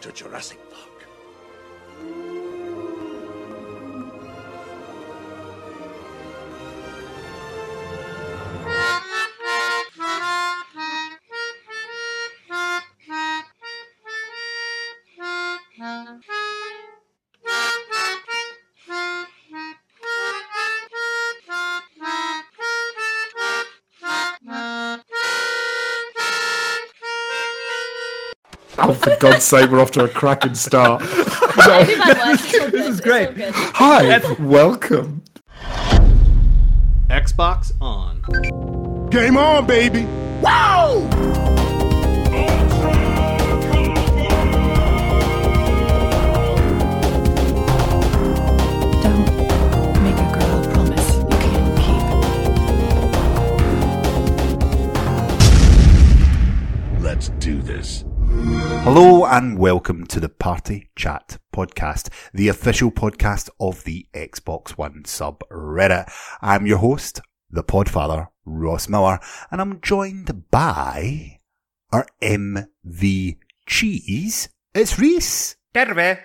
to Jurassic Park. Oh, for God's sake, we're off to a cracking start. I do my worst. It's all good. This is great. all good. Hi, welcome. Xbox on. Game on, baby! Hello and welcome to the Party Chat Podcast, the official podcast of the Xbox One subreddit. I'm your host, the Podfather, Ross Miller, and I'm joined by our MV Cheese. It's Rhys. Terve.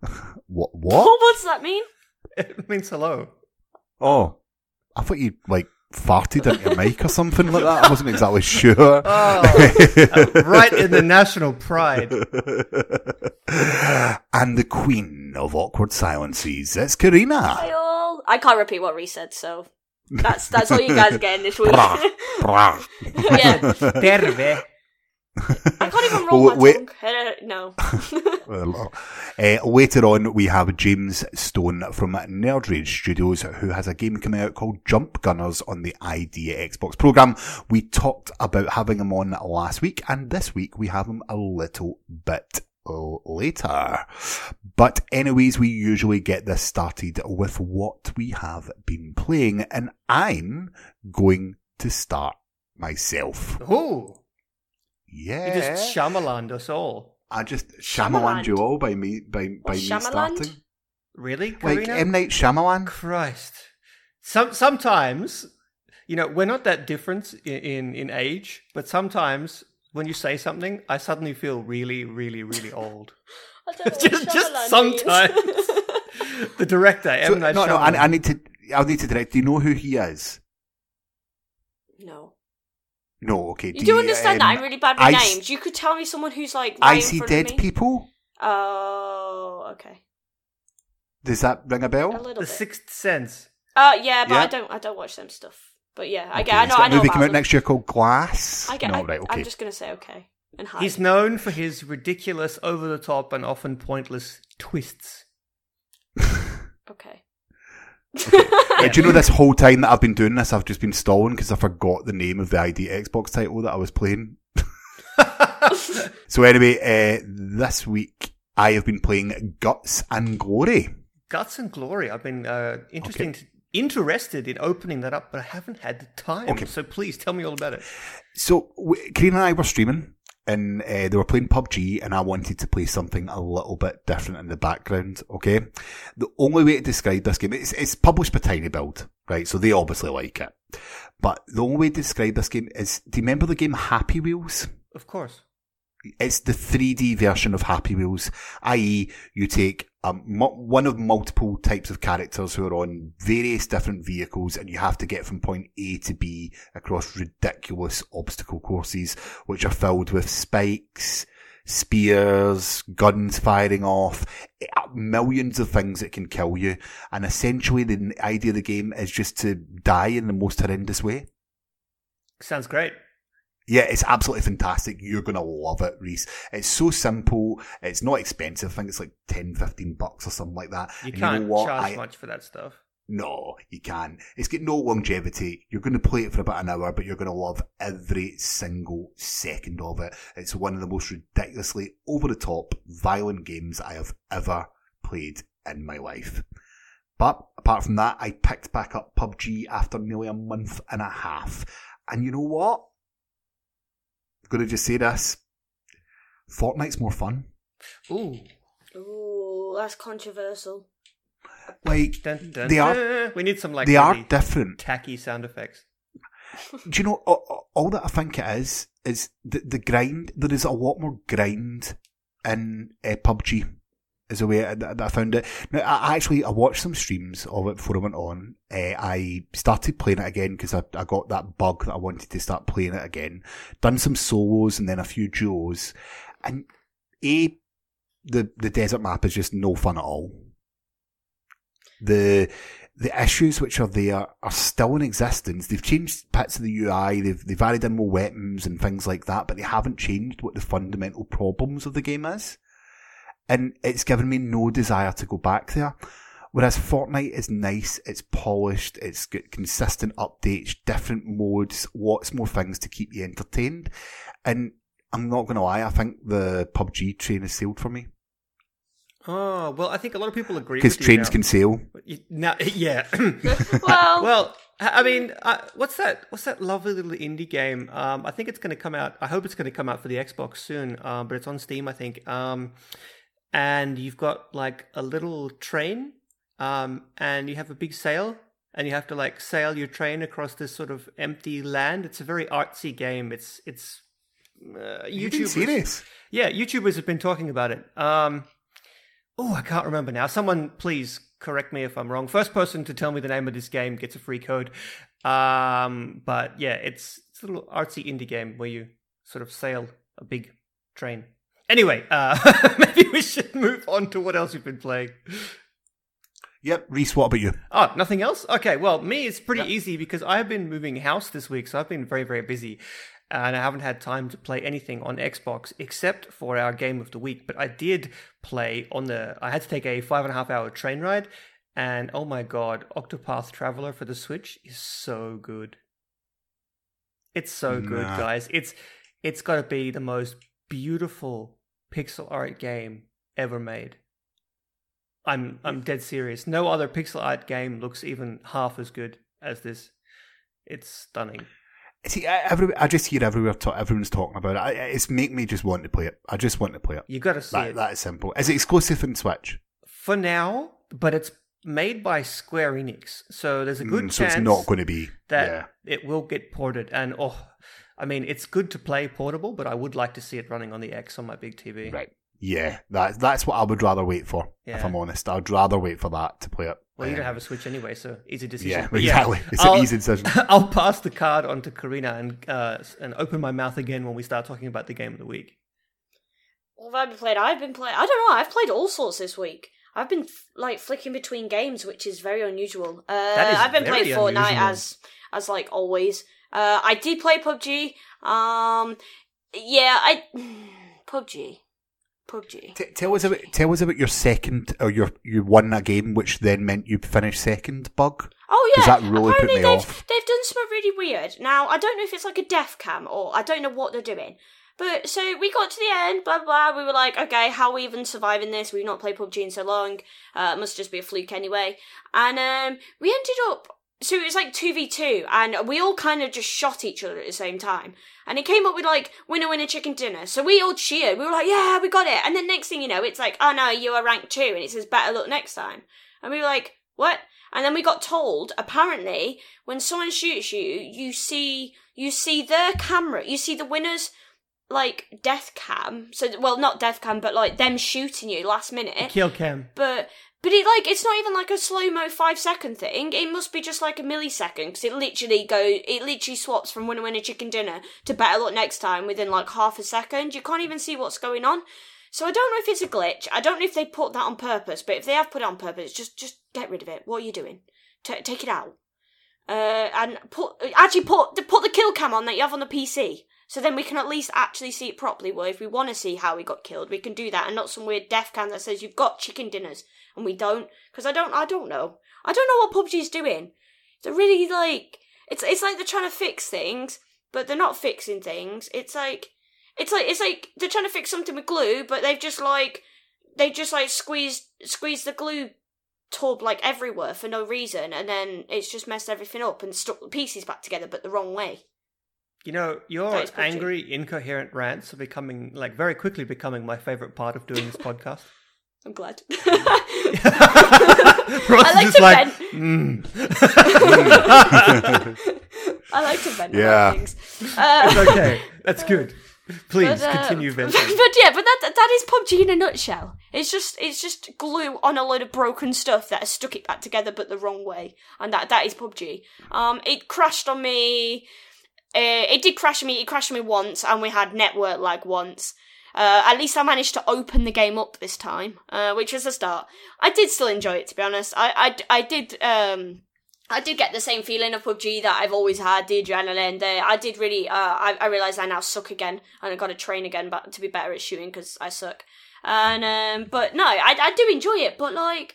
What? Oh, What? what does that mean? It means hello. Oh, I thought you like farted into your mic or something like that. I wasn't exactly sure. Oh, right in the national pride. and the queen of awkward silences, it's Carina. Hi all. I can't repeat what Rhys said, so that's that's all you guys are getting this week. Brah, brah. yeah, Terve. I can't even roll Oh, my wait. tongue. No. Uh, later on, we have James Stone from Nerd Rage Studios, who has a game coming out called Jump Gunners on the ID Xbox program. We talked about having him on last week, and this week we have him a little bit later. But anyways, we usually get this started with what we have been playing, and I'm going to start myself. Ooh, Yeah. you just Shyamalan us all. I just Shyamalan Shyamalan. you all by me by by What's me Shyamalan? starting. Really, Like Carina? M Night Shyamalan. Christ. Some sometimes, you know, we're not that different in, in in age, but sometimes when you say something, I suddenly feel really, really, really old. I don't know just, just sometimes. the director, So, M Night no, no, I, I need to. I'll need to direct. Do you know who he is? No. No, okay. You do understand that um, I'm really bad with Ice- names. You could tell me someone who's like right I in see front dead of me. people. Oh, okay. Does that ring a bell? A bell? little the bit. Sixth Sense. Uh, yeah, but Yeah. I don't. I don't watch them stuff. But yeah, I Okay, get. I know. got I a know movie about coming out them. next year called Glass. I get. no, I, right, okay. I'm just gonna say okay and hide. He's known for his ridiculous, over the top, and often pointless twists. Okay. Do you know this whole time that I've been doing this, I've just been stalling because I forgot the name of the ID Xbox title that I was playing. so anyway, uh, this week I have been playing Guts and Glory. Guts and Glory. I've been uh, interesting to, interested in opening that up, but I haven't had the time. Okay. So please tell me all about it. So, w- Carina and I were streaming, and uh, they were playing PUBG, and I wanted to play something a little bit different in the background. Okay, the only way to describe this game it's, it's published by tinyBuild, right? So they obviously like it, but the only way to describe this game is: Do you remember the game Happy Wheels? Of course. It's the 3D version of Happy Wheels, i.e., you take um, one of multiple types of characters who are on various different vehicles, and you have to get from point A to B across ridiculous obstacle courses, which are filled with spikes, spears, guns firing off, eh, millions of things that can kill you. And essentially, the idea of the game is just to die in the most horrendous way. Sounds great. Yeah, it's absolutely fantastic. You're going to love it, Rhys. It's so simple. It's not expensive. I think it's like 10, 15 bucks or something like that. You And can't know what? charge I- much for that stuff. No, you can't. It's got no longevity. You're going to play it for about an hour, but you're going to love every single second of it. It's one of the most ridiculously over the top, violent games I have ever played in my life. But apart from that, I picked back up PUBG after nearly a month and a half. And you know what? I'm going to just say this. Fortnite's more fun. Ooh. Ooh, that's controversial. Like, Dun, dun, They are- We need some like they are really different. tacky sound effects. Do you know all, all that I think it is is the the grind. There is a lot more grind in uh, PUBG. Is the way I, that I found it. Now, I actually I watched some streams of it before I went on. Uh, I started playing it again because I, I got that bug that I wanted to start playing it again. Done some solos and then a few duos, and a the the desert map is just no fun at all. The the issues which are there are still in existence. They've changed parts of the UI, they've they've added in more weapons and things like that, but they haven't changed what the fundamental problems of the game is. And it's given me no desire to go back there. Whereas Fortnite is nice, it's polished, it's got consistent updates, different modes, lots more things to keep you entertained. And I'm not gonna lie, I think the PUBG train has sailed for me. Oh well, I think a lot of people agree Because with you trains now. can sail. Now, yeah. Well, well, I I mean, uh, what's that? What's that lovely little indie game? Um, I think it's going to come out. I hope it's going to come out for the Xbox soon. Um, but it's on Steam, I think. Um, and you've got like a little train, um, and you have a big sail, and you have to like sail your train across this sort of empty land. It's a very artsy game. It's it's uh, You YouTubers- serious? yeah, YouTubers have been talking about it. Um, oh, I can't remember now. Someone please correct me if I'm wrong. First person to tell me the name of this game gets a free code. Um, but yeah, it's it's a little artsy indie game where you sort of sail a big train. Anyway, uh, maybe we should move on to what else we've been playing. Yep. Rhys, what about you? Oh, nothing else? Okay, well, me, it's pretty easy because I've been moving house this week, so I've been very, very busy. And I haven't had time to play anything on Xbox except for our game of the week. But I did play on the. I had to take a five and a half hour train ride. And oh my god, Octopath Traveler for the Switch is so good. It's so good, guys. It's it's got to be the most beautiful pixel art game ever made. I'm I'm dead serious. No other pixel art game looks even half as good as this. It's stunning. See, I, every, I just hear everywhere ta- everyone's talking about it. I, it's make me just want to play it. I just want to play it. You got to see That, it that is simple. Is it exclusive on Switch? for now, but it's made by Square Enix, so there's a good Mm, so chance it's not going to be. that yeah. it will get ported. And oh, I mean, it's good to play portable, but I would like to see it running on the X on my big TV. Right. Yeah, that, that's what I would rather wait for, if I'm honest. I'd rather wait for that to play it. Well, you don't Um, have a Switch anyway, so easy decision. Yeah, But exactly. It's I'll- an easy decision. I'll pass the card on to Carina and uh, and open my mouth again when we start talking about the game of the week. what have I been playing? I've been playing. I don't know. I've played all sorts this week. I've been like flicking between games, which is very unusual. Uh, That is I've been very playing Fortnite as as like always. Uh, I did play PUBG. Um, yeah, I PUBG, PUBG. T- tell us about tell us about your second or your you won a game, which then meant you finished second. Bug. Oh yeah, that really put me they've off. they've done something really weird. Now I don't know if it's like a death cam or I don't know what they're doing. But so we got to the end, blah blah. blah. We were like, okay, how are we even surviving this? We've not played PUBG in so long. Uh, it must just be a fluke anyway. And um, we ended up. So it was like two v two, and we all kind of just shot each other at the same time. And it came up with like winner winner chicken dinner. So we all cheered. We were like, yeah, we got it. And then next thing you know, it's like, oh no, you are ranked two, and it says better luck next time. And we were like, what? And then we got told apparently when someone shoots you, you see you see their camera, you see the winner's like death cam. So well, not death cam, but like them shooting you last minute. Kill cam. But but it like it's not even like a slow mo five second thing. It must be just like a millisecond because it literally go it literally swaps from winner winner chicken dinner to better luck next time within like half a second. You can't even see what's going on. So I don't know if it's a glitch. I don't know if they put that on purpose. But if they have put it on purpose, just just get rid of it. What are you doing? Ta take it out. Uh, and put actually put put the kill cam on that you have on the PC. So then we can at least actually see it properly. Well, if we want to see how he got killed, we can do that, and not some weird death cam that says you've got chicken dinners and we don't. Because I don't, I don't know. I don't know what PUBG's doing. They're really like it's it's like they're trying to fix things, but they're not fixing things. It's like it's like it's like they're trying to fix something with glue, but they've just like they just like squeezed squeezed the glue tub like everywhere for no reason, and then it's just messed everything up and stuck the pieces back together, but the wrong way. You know, your That is PUBG. angry, incoherent rants are becoming, like, very quickly becoming my favorite part of doing this podcast. I'm glad. Ross I like just to like, vent. mm. I like to vent Yeah. about things. Uh, It's okay. That's good. Please But, uh, continue, venting. but, yeah, but that that is PUBG in a nutshell. It's just it's just glue on a load of broken stuff that has stuck it back together, but the wrong way, and that that is PUBG. Um, it crashed on me. Uh, it did crash me. It crashed me once, and we had network lag once. Uh, at least I managed to open the game up this time, uh, which was a start. I did still enjoy it, to be honest. I I, I did um I did get the same feeling of PUBG that I've always had, the adrenaline. The, I did really, uh, I, I realised I now suck again, and I got to train again but to be better at shooting because I suck. And, um, but no, I, I do enjoy it, but like,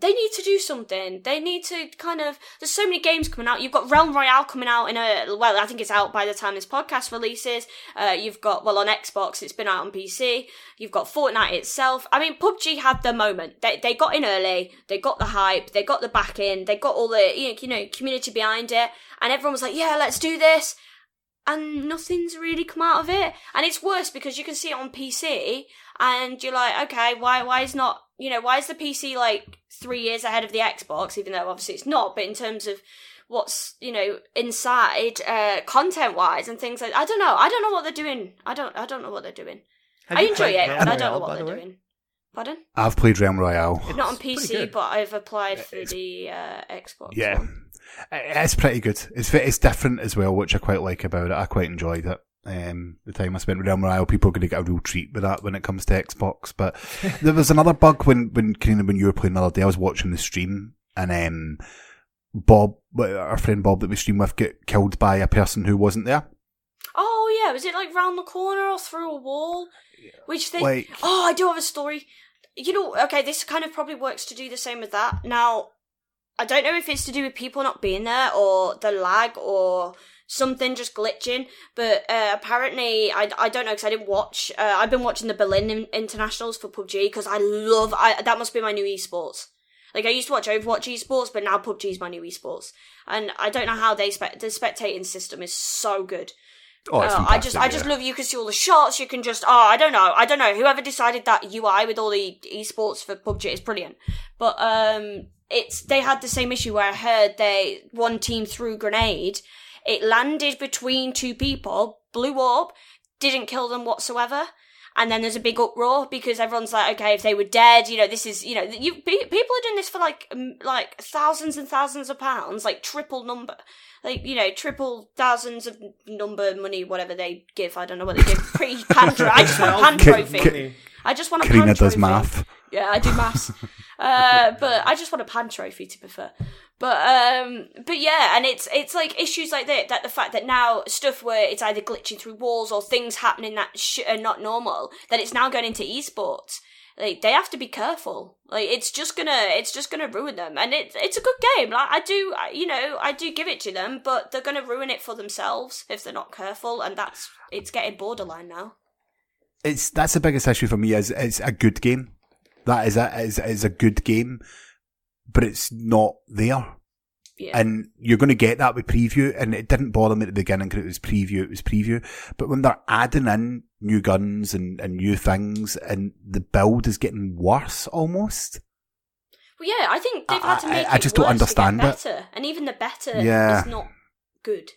they need to do something. They need to kind of. There's so many games coming out. You've got Realm Royale coming out in a. Well, I think it's out by the time this podcast releases. Uh, you've got well on Xbox. It's been out on PC. You've got Fortnite itself. I mean, PUBG had the moment. They they got in early. They got the hype. They got the back in. They got all the you know, you know community behind it, and everyone was like, yeah, let's do this. And nothing's really come out of it. And it's worse because you can see it on PC, and you're like, okay, why why is not you know why is the PC like three years ahead of the Xbox? Even though obviously it's not, but in terms of what's you know inside uh content wise and things like I don't know. I don't know what they're doing. I don't I don't know what they're doing. Have I enjoy it, Realm but I don't know what they're the doing. Pardon? I've played Realm Royale. Not on PC, but I've applied for the uh, Xbox. Yeah, one. it's pretty good. It's it's different as well, which I quite like about it. I quite enjoyed it. Um, the time I spent with Realm Royale, people are going to get a real treat with that when it comes to Xbox. But there was another bug when when Carina, when you were playing the other day. I was watching the stream and um, Bob, our friend Bob that we stream with, get killed by a person who wasn't there. Oh yeah, was it like round the corner or through a wall? Which thing? Like- Oh, I do have a story. You know, okay, this kind of probably works to do the same with that. Now, I don't know if it's to do with people not being there or the lag or something just glitching, but uh, apparently I, I don't know because I didn't watch. Uh, I've been watching the Berlin in- internationals for PUBG because I love. I that must be my new esports. Like I used to watch Overwatch esports, but now PUBG is my new esports, and I don't know how they spe- the spectating system is so good. Oh, it's Uh, I just, I just yeah. love you can see all the shots. You can just, oh, I don't know, I don't know. Whoever decided that UI with all the esports for PUBG is brilliant. But um, it's they had the same issue where I heard they one team threw grenade, it landed between two people, blew up, didn't kill them whatsoever. And then there's a big uproar because everyone's like, okay, if they were dead, you know, this is, you know, you people are doing this for like, um, like thousands and thousands of pounds, like triple number, like you know, triple thousands of number money, whatever they give. I don't know what they give. Pretty pan trophy. I just want a pan trophy. ki- I just want a Carina pan does trophy. math. Yeah, I do maths. uh, but I just want a pan trophy to prefer. But um, but yeah, and it's it's like issues like that. That the fact that now stuff where it's either glitching through walls or things happening that sh- are not normal. That it's now going into esports. Like they have to be careful. Like it's just gonna it's just gonna ruin them. And it's it's a good game. Like I do you know I do give it to them, but they're gonna ruin it for themselves if they're not careful. And that's it's getting borderline now. It's that's the biggest issue for me. Is it's a good game. That is a is, is a good game, but it's not there. Yeah. And you're going to get that with preview, and it didn't bother me at the beginning because it was preview, it was preview. But when they're adding in new guns and, and new things, and the build is getting worse almost. Well, yeah, I think they've had to I- make I it just don't worse to get understand it. and even the better Yeah. is not good.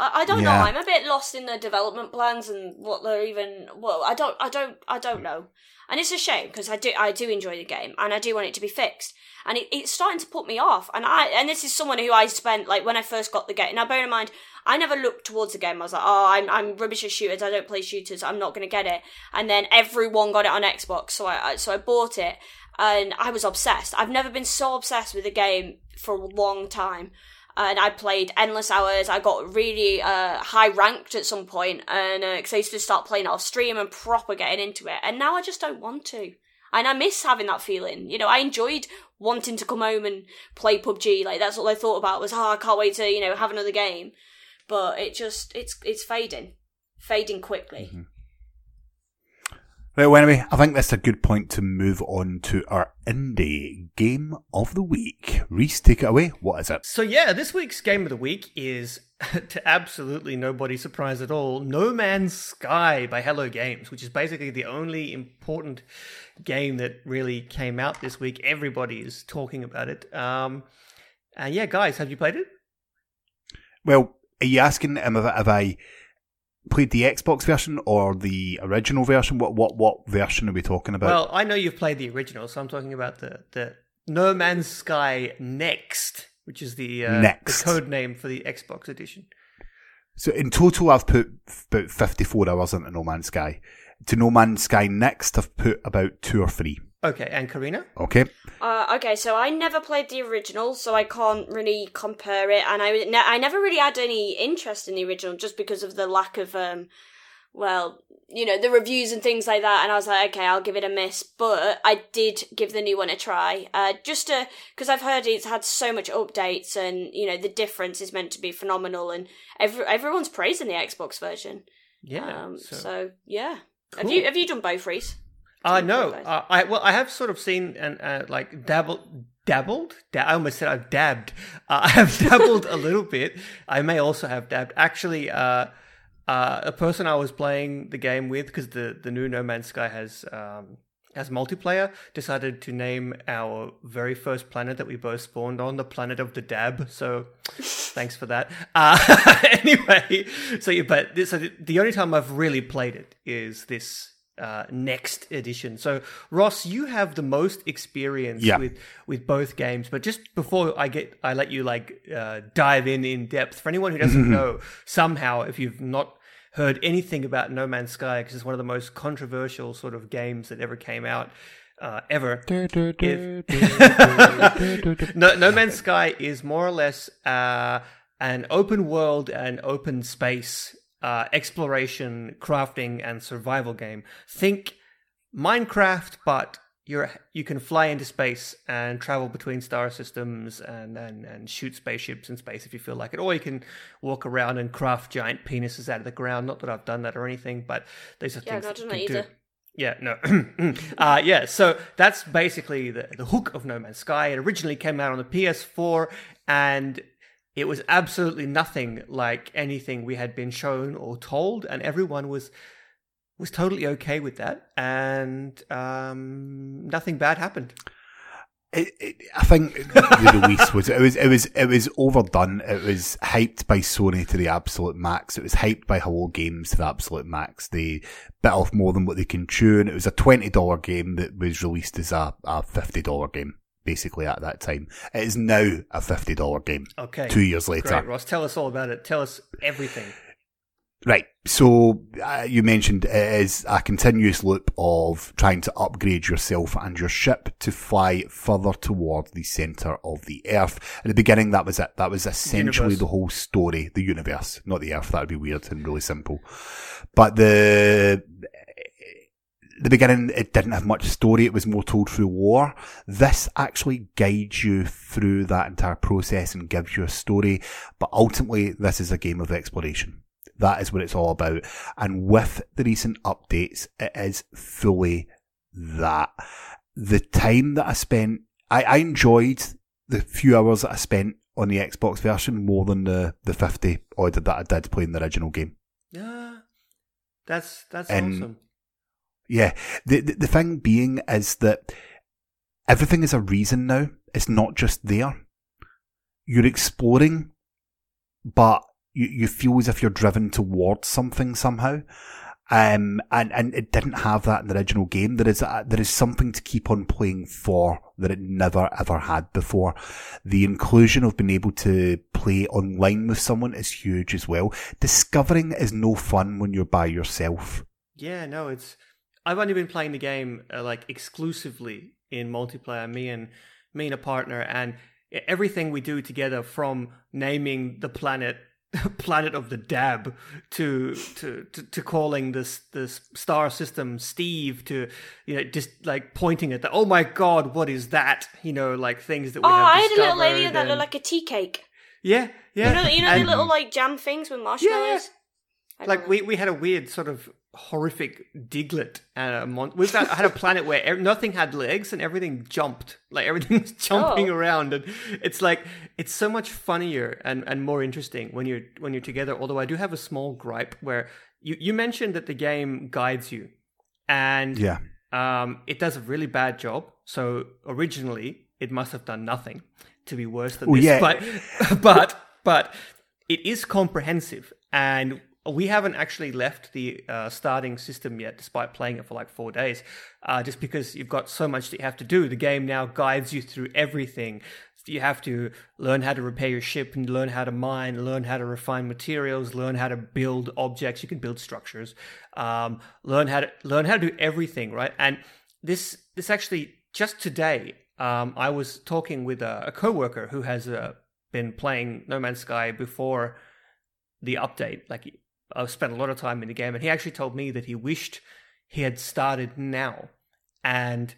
I, I don't know. I'm a bit lost in the development plans and what they're even. Well, I don't. I don't. I don't know. And it's a shame because I do. I do enjoy the game, and I do want it to be fixed. And it, it's starting to put me off. And I. And this is someone who I spent like when I first got the game. Now, bear in mind, I never looked towards the game. I was like, oh, I'm I'm rubbish at shooters. I don't play shooters. I'm not going to get it. And then everyone got it on Xbox, so I so I bought it, and I was obsessed. I've never been so obsessed with a game for a long time. And I played endless hours. I got really uh, high ranked at some point, and because I used to start playing off stream and proper getting into it. And now I just don't want to. And I miss having that feeling. You know, I enjoyed wanting to come home and play PUBG. Like that's all I thought about was, oh, I can't wait to you know have another game. But it just it's it's fading, fading quickly. Mm-hmm. Right, well, anyway, I think that's a good point to move on to our indie game of the week. Rhys, take it away. What is it? So yeah, this week's game of the week is to absolutely nobody's surprise at all, No Man's Sky by Hello Games, which is basically the only important game that really came out this week. Everybody is talking about it. Um, and yeah, guys, have you played it? Well, are you asking um, if, if I played the Xbox version or the original version? What what what version are we talking about? Well, I know you've played the original, so I'm talking about the the No Man's Sky Next, which is the uh, Next. the code name for the Xbox edition. so in total, I've put about fifty-four hours into No Man's Sky. To No Man's Sky next, I've put about two or three. Okay, and Carina? Okay, Uh, okay, so I never played the original, so I can't really compare it, and I ne- I never really had any interest in the original just because of the lack of um, well, you know, the reviews and things like that. And I was like, okay, I'll give it a miss, but I did give the new one a try, uh, just to because I've heard it's had so much updates, and you know, the difference is meant to be phenomenal, and every everyone's praising the Xbox version. Yeah. Um, so- so. yeah, have you have you done both, Rhys? Uh, no, uh, I well, I have sort of seen and uh, like dabbled, dabbled. I almost said I've dabbed. Uh, I have dabbled a little bit. I may also have dabbed. Actually, uh, uh, a person I was playing the game with because the the new No Man's Sky has um, has multiplayer. Decided to name our very first planet that we both spawned on the planet of the dab. So. Thanks for that. Uh, anyway, so yeah, but this, so the, only time I've really played it is this uh, next edition. So Ross, you have the most experience Yeah. with with both games. But just before I get, I let you like uh, dive in in depth. For anyone who doesn't know, somehow if you've not heard anything about No Man's Sky, because it's one of the most controversial sort of games that ever came out. Uh, ever. If- no, no Man's Sky is more or less uh, an open world and open space uh, exploration, crafting, and survival game. Think Minecraft, but you're you can fly into space and travel between star systems and, and, and shoot spaceships in space if you feel like it. Or you can walk around and craft giant penises out of the ground. Not that I've done that or anything, but these are Yeah, things that you can either. do. Yeah, no. uh, yeah, so that's basically the, the hook of No Man's Sky. It originally came out on the PS4 and it was absolutely nothing like anything we had been shown or told, and everyone was was totally okay with that, and um, nothing bad happened. it, it, I think the release was it was it was it was overdone. It was hyped by Sony to the absolute max. It was hyped by Hello Games to the absolute max. They bit off more than what they can chew, and it was a twenty dollar game that was released as a, a fifty dollar game. Basically, at that time, it is now a fifty dollar game. Okay, Two years later, Great, Ross. Tell us all about it. Tell us everything. Right. So uh, you mentioned it is a continuous loop of trying to upgrade yourself and your ship to fly further toward the center of the Earth. At the beginning, that was it. That was essentially Universe. the whole story, the universe, not the Earth. That would be weird and really simple. But the the beginning, it didn't have much story. It was more told through war. This actually guides you through that entire process and gives you a story. But ultimately, this is a game of exploration. That is what it's all about. And with the recent updates, it is fully that. The time that I spent, I, I enjoyed the few hours that I spent on the Xbox version more than the, the 50 odd that I did playing the original game. Yeah, that's that's And- awesome. Yeah. The, the the thing being is that everything is a reason now. It's not just there. You're exploring, but you, you feel as if you're driven towards something somehow. Um, and, and it didn't have that in the original game. There is, a, there is something to keep on playing for that it never ever had before. The inclusion of being able to play online with someone is huge as well. Discovering is no fun when you're by yourself. Yeah, no, it's. I've only been playing the game uh, like exclusively in multiplayer. Me and me and a partner, and everything we do together, from naming the planet, planet of the Dab, to to to, to calling this this star system Steve, to you know just like pointing at that oh my god, what is that? You know, like things that we Oh, I had a little alien discovered that looked like a tea cake. yeah, yeah. You know, you know And- the little like jam things with marshmallows. Don't like know. we, we had a weird sort of horrific Diglett and a mon- we've got, I had a planet where ev- nothing had legs and everything jumped like everything was jumping Oh. around and it's like it's so much funnier and, and more interesting when you're when you're together although I do have a small gripe where you, you mentioned that the game guides you and Yeah. um, it does a really bad job. So originally, it must have done nothing to be worse than Oh, this. yeah. But but but it is comprehensive, and we haven't actually left the uh, starting system yet, despite playing it for like four days. Uh, just because you've got so much that you have to do. The game now guides you through everything. You have to learn how to repair your ship and learn how to mine, learn how to refine materials, learn how to build objects. You can build structures. Um, learn how to learn how to do everything, right? And this this actually just today, um, I was talking with a, a coworker who has uh, been playing No Man's Sky before the update. Like I've spent a lot of time in the game, and he actually told me that he wished he had started now, and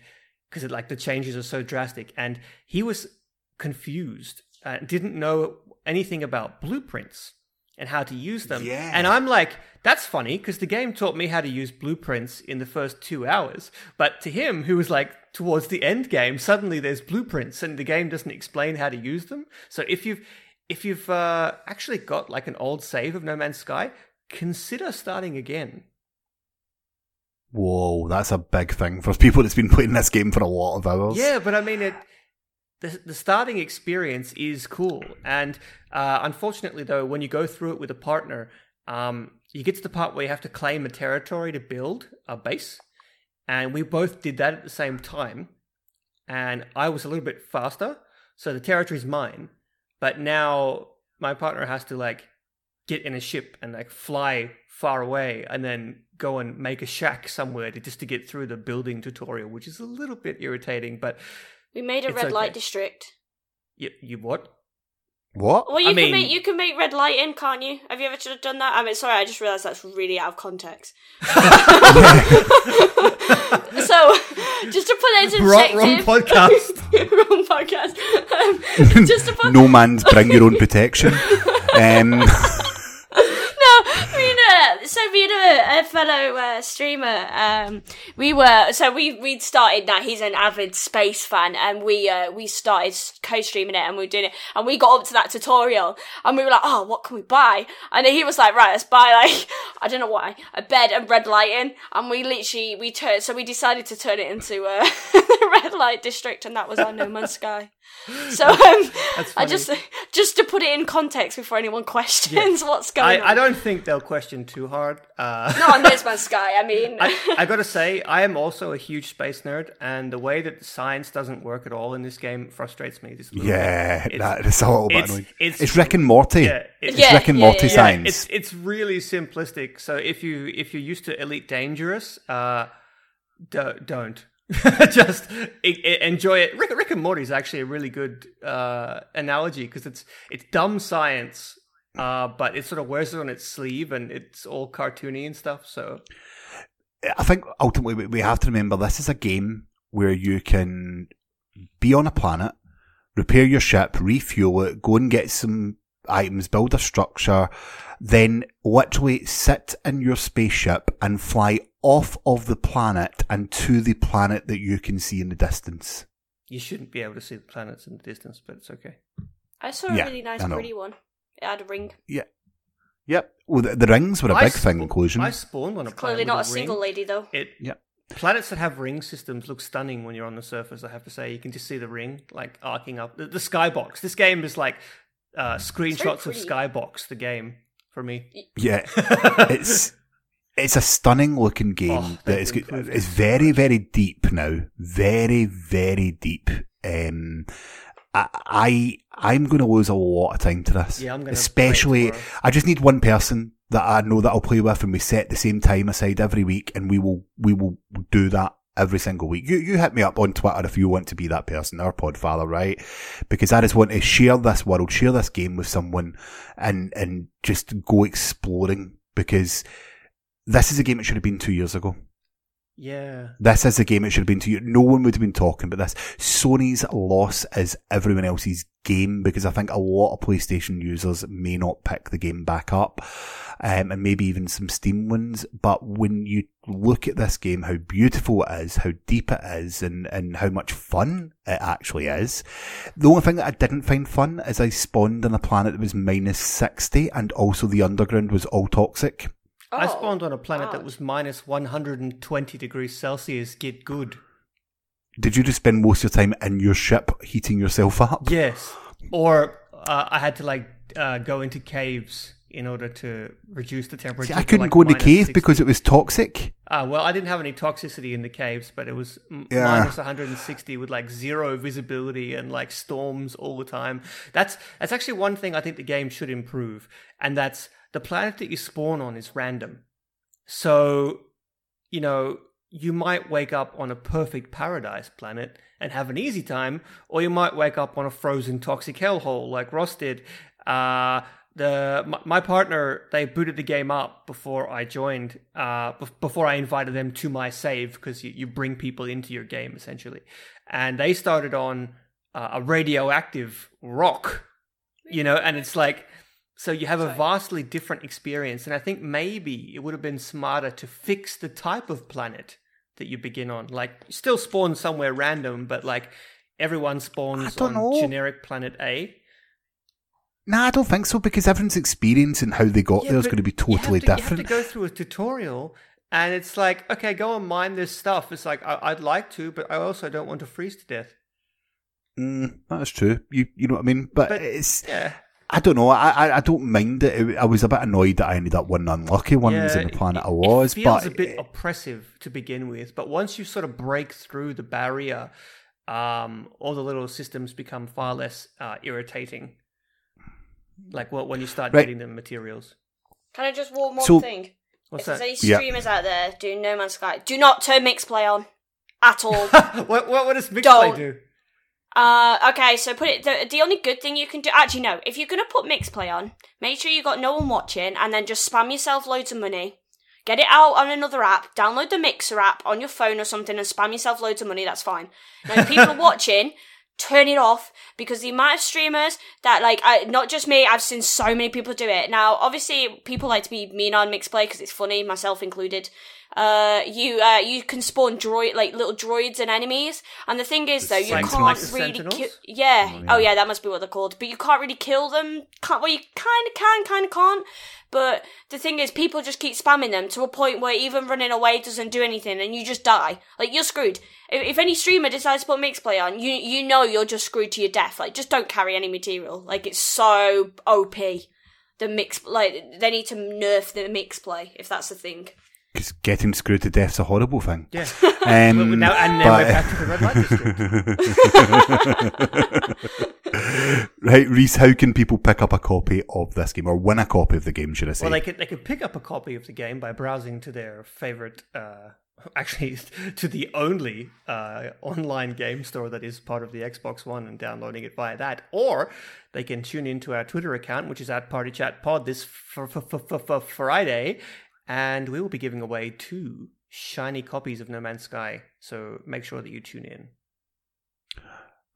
because like the changes are so drastic, and he was confused, uh, didn't know anything about blueprints and how to use them. Yeah. And I'm like, that's funny because the game taught me how to use blueprints in the first two hours. But to him, who was like towards the end game, suddenly there's blueprints and the game doesn't explain how to use them. So if you've if you've uh, actually got like an old save of No Man's Sky, consider starting again. Whoa, that's a big thing for people that's been playing this game for a lot of hours. Yeah, but I mean it. The, the starting experience is cool, and uh, unfortunately, though, when you go through it with a partner, um, you get to the part where you have to claim a territory to build a base, and we both did that at the same time. And I was a little bit faster, so the territory's mine. But now my partner has to like get in a ship and like fly far away, and then go and make a shack somewhere to just to get through the building tutorial, which is a little bit irritating. But We made a red okay. light district. you, you what? What? Well, you I can mean- make you can make red lighting, can't you? Have you ever should have done that? I mean, sorry, I just realised that's really out of context. so, just to put it into Wrong, wrong podcast. wrong podcast. Um, just to put no man's bring your own protection. Um, uh, so me and a, a fellow uh, streamer, um, we were so we we started that. He's an avid space fan, and we uh, we started co-streaming it, and we were doing it, and we got up to that tutorial, and we were like, oh, what can we buy? And he was like, right, let's buy like I don't know why a bed and red lighting, and we literally we turned so we decided to turn it into uh, the red light district, and that was our No Man's Sky. So um, I just just to put it in context before anyone questions what's going I, on. I don't think they'll question too hard. Uh, Not on No Man's Sky. I mean, I, I gotta say, I am also a huge space nerd, and the way that science doesn't work at all in this game frustrates me. Just a little yeah, bit. that is a little bit it's- annoying. it's- It's, Rick and Morty. Yeah, it's- it's Rick and yeah, Morty yeah, yeah. science. It's it's really simplistic. So if you if you're used to Elite Dangerous, uh, do, don't just enjoy it. Rick, Rick and Morty is actually a really good uh, analogy because it's it's dumb science, uh, but it sort of wears it on its sleeve and it's all cartoony and stuff. So I think ultimately we have to remember this is a game where you can be on a planet, repair your ship, refuel it, go and get some items, build a structure, then literally sit in your spaceship and fly off of the planet and to the planet that you can see in the distance. you shouldn't be able to see the planets in the distance, but it's okay. I saw a yeah, really nice, pretty one. It had a ring. Yeah. Yep. Well, the, the rings were a I big thing, sp- inclusion. I spawned on a planet Clearly with not a ring. single lady though. It Yep. planets that have ring systems look stunning when you're on the surface. I have to say, you can just see the ring like arcing up. The, the skybox. This game is like uh, screenshots of. Skybox. The game for me. Yeah, it's it's a stunning looking game Oh, that they've is improved it it's very very deep now, very very deep. Um, I, I I'm going to lose a lot of time to this. Yeah, I'm gonna especially. I just need one person that I know that I'll play with, and we set the same time aside every week, and we will we will do that every single week. You you hit me up on Twitter if you want to be that person, our podfather, right? Because I just want to share this world, share this game with someone, and and just go exploring. Because this is a game that should have been two years ago. Yeah. This is a game it should have been to you. No one would have been talking about this. Sony's loss is everyone else's game because I think a lot of PlayStation users may not pick the game back up, um, and maybe even some Steam ones. But when you look at this game, how beautiful it is, how deep it is, and, and how much fun it actually is, the only thing that I didn't find fun is I spawned on a planet that was minus 60 and also the underground was all toxic. I Oh, spawned on a planet that was minus 120 degrees Celsius. Get good. Did you just spend most of your time in your ship heating yourself up? Yes. Or uh, I had to like uh, go into caves in order to reduce the temperature. See, I couldn't like, go in the cave 60. because it was toxic. Ah, well, I didn't have any toxicity in the caves, but it was Yeah. minus 160 with like zero visibility and like storms all the time. That's that's actually one thing I think the game should improve, and that's the planet that you spawn on is random. So, you know, you might wake up on a perfect paradise planet and have an easy time, or you might wake up on a frozen toxic hellhole like Ross did. Uh, the my, my partner they booted the game up before I joined, uh, bef- before I invited them to my save because you, you bring people into your game essentially, and they started on uh, a radioactive rock, you know, and it's like so you have a vastly different experience, and I think maybe it would have been smarter to fix the type of planet that you begin on. Like, still spawn somewhere random, but like everyone spawns on know. generic planet A. Nah, I don't think so because everyone's experience and how they got there is going to be you totally to- You different. have to go through a tutorial, and it's like, okay, go and mine this stuff. It's like I, I'd like to, but I also don't want to freeze to death. Mm, that's true. You you know what I mean? But, But it's yeah, I don't know. I, I I don't mind it. It- I was a bit annoyed that I ended up one unlucky ones yeah, in the planet it, I was. It feels but a bit oppressive to begin with, but once you sort of break through the barrier, um, all the little systems become far less uh, irritating. Like what when you start Right. getting the materials. Can I just warn one So- thing? What's if there's that? any Yeah. streamers out there doing No Man's Sky, do not turn Mixplay on at all. what, what what does Mixplay Don't. do? Uh, okay, so put it. The, the only good thing you can do, actually, no. If you're gonna put Mixplay on, make sure you got no one watching, and then just spam yourself loads of money. Get it out on another app. Download the Mixer app on your phone or something, and spam yourself loads of money. That's fine. Now, if people are watching, turn it off because the amount of streamers that like, I, not just me, I've seen so many people do it. Now, obviously, people like to be mean on Mixplay because it's funny, myself included uh you uh you can spawn droid like little droids and enemies. And the thing is though you Like- can't like the really Sentinels? kill yeah. oh yeah. that must be what they're called. But you can't really kill them. Can't well you kind of can kind of can't. But the thing is people just keep spamming them to a point where even running away doesn't do anything and you just die. Like you're screwed. If, if any streamer decides to put mixplay on you you know you're just screwed to your death. Like just don't carry any material. Like it's so op the mix like they need to nerf the mixplay if that's the thing because getting screwed to death's a horrible thing. Yeah. Um, Well, now, and but- we're back to the red right, Rhys, how can people pick up a copy of this game or win a copy of the game, should I say? Well, they could they could pick up a copy of the game by browsing to their favorite, uh, actually, to the only uh, online game store that is part of the Xbox One and downloading it via that, or they can tune into our Twitter account, which is at Party Chat Pod this f- f- f- Friday, and we will be giving away two shiny copies of No Man's Sky. So make sure that you tune in.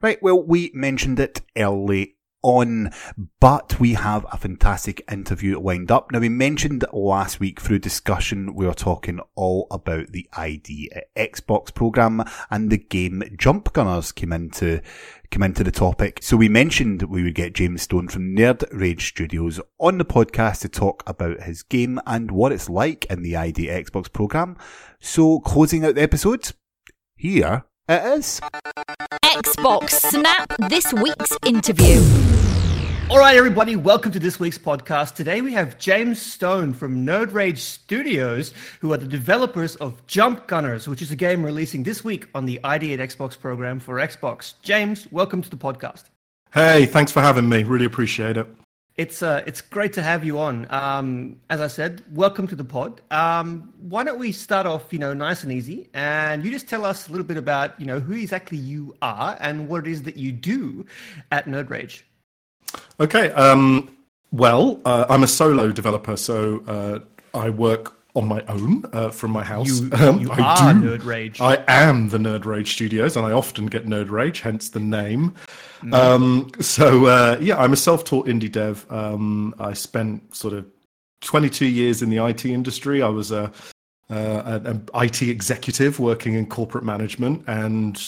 Right, well, we mentioned it early on, but we have a fantastic interview lined up. Now, we mentioned last week through discussion, we were talking all about the ID Xbox program and the game Jump Gunners came into, came into the topic. So we mentioned we would get James Stone from Nerd Rage Studios on the podcast to talk about his game and what it's like in the ID Xbox program. So closing out the episode, here it is. Xbox Snap this week's interview. All right, everybody, welcome to this week's podcast. Today we have James Stone from Nerd Rage Studios, who are the developers of Jump Gunners, which is a game releasing this week on the ID at Xbox program for Xbox. James, welcome to the podcast. Hey, thanks for having me. Really appreciate it. It's uh, it's great to have you on. Um, as I said, welcome to the pod. Um, why don't we start off, you know, nice and easy, and you just tell us a little bit about, you know, who exactly you are and what it is that you do at Nerd Rage. Okay. Um, well, uh, I'm a solo developer, so uh, I work on my own uh, from my house. You, Um, you I are do. Nerd Rage. I am the Nerd Rage Studios, and I often get Nerd Rage, hence the name. Um, so uh, yeah, I'm a self-taught indie dev. Um, I spent sort of 22 years in the IT industry. I was a uh, an, an IT executive working in corporate management, and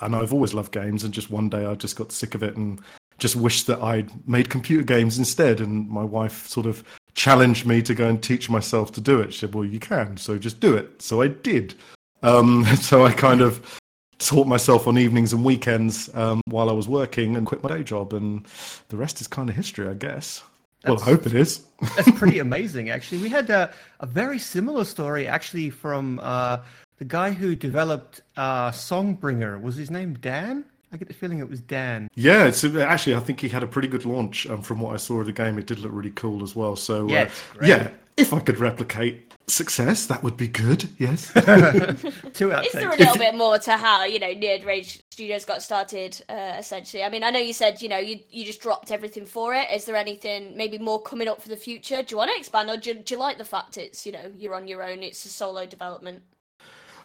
and I've always loved games. And just one day, I just got sick of it and just wished that I'd made computer games instead. And my wife sort of challenged me to go and teach myself to do it. She said, "Well, you can, so just do it." So I did. Um, so I kind of taught myself on evenings and weekends um, while I was working and quit my day job, and the rest is kind of history, I guess. well, I hope it is. That's pretty amazing, actually. We had a, a very similar story, actually, from uh, the guy who developed uh, Songbringer. Was his name Dan? I get the feeling it was Dan. Yeah, it's actually I think he had a pretty good launch. Um, from what I saw of the game, it did look really cool as well. So Yeah, uh, yeah, if I could replicate success, that would be good. Yes. Two Is there a outtakes. little bit more to how you know Nerd Rage Studios got started? Uh, essentially, I mean, I know you said you know you you just dropped everything for it. Is there anything maybe more coming up for the future? Do you want to expand, or do, do you like the fact it's you know you're on your own? It's a solo development.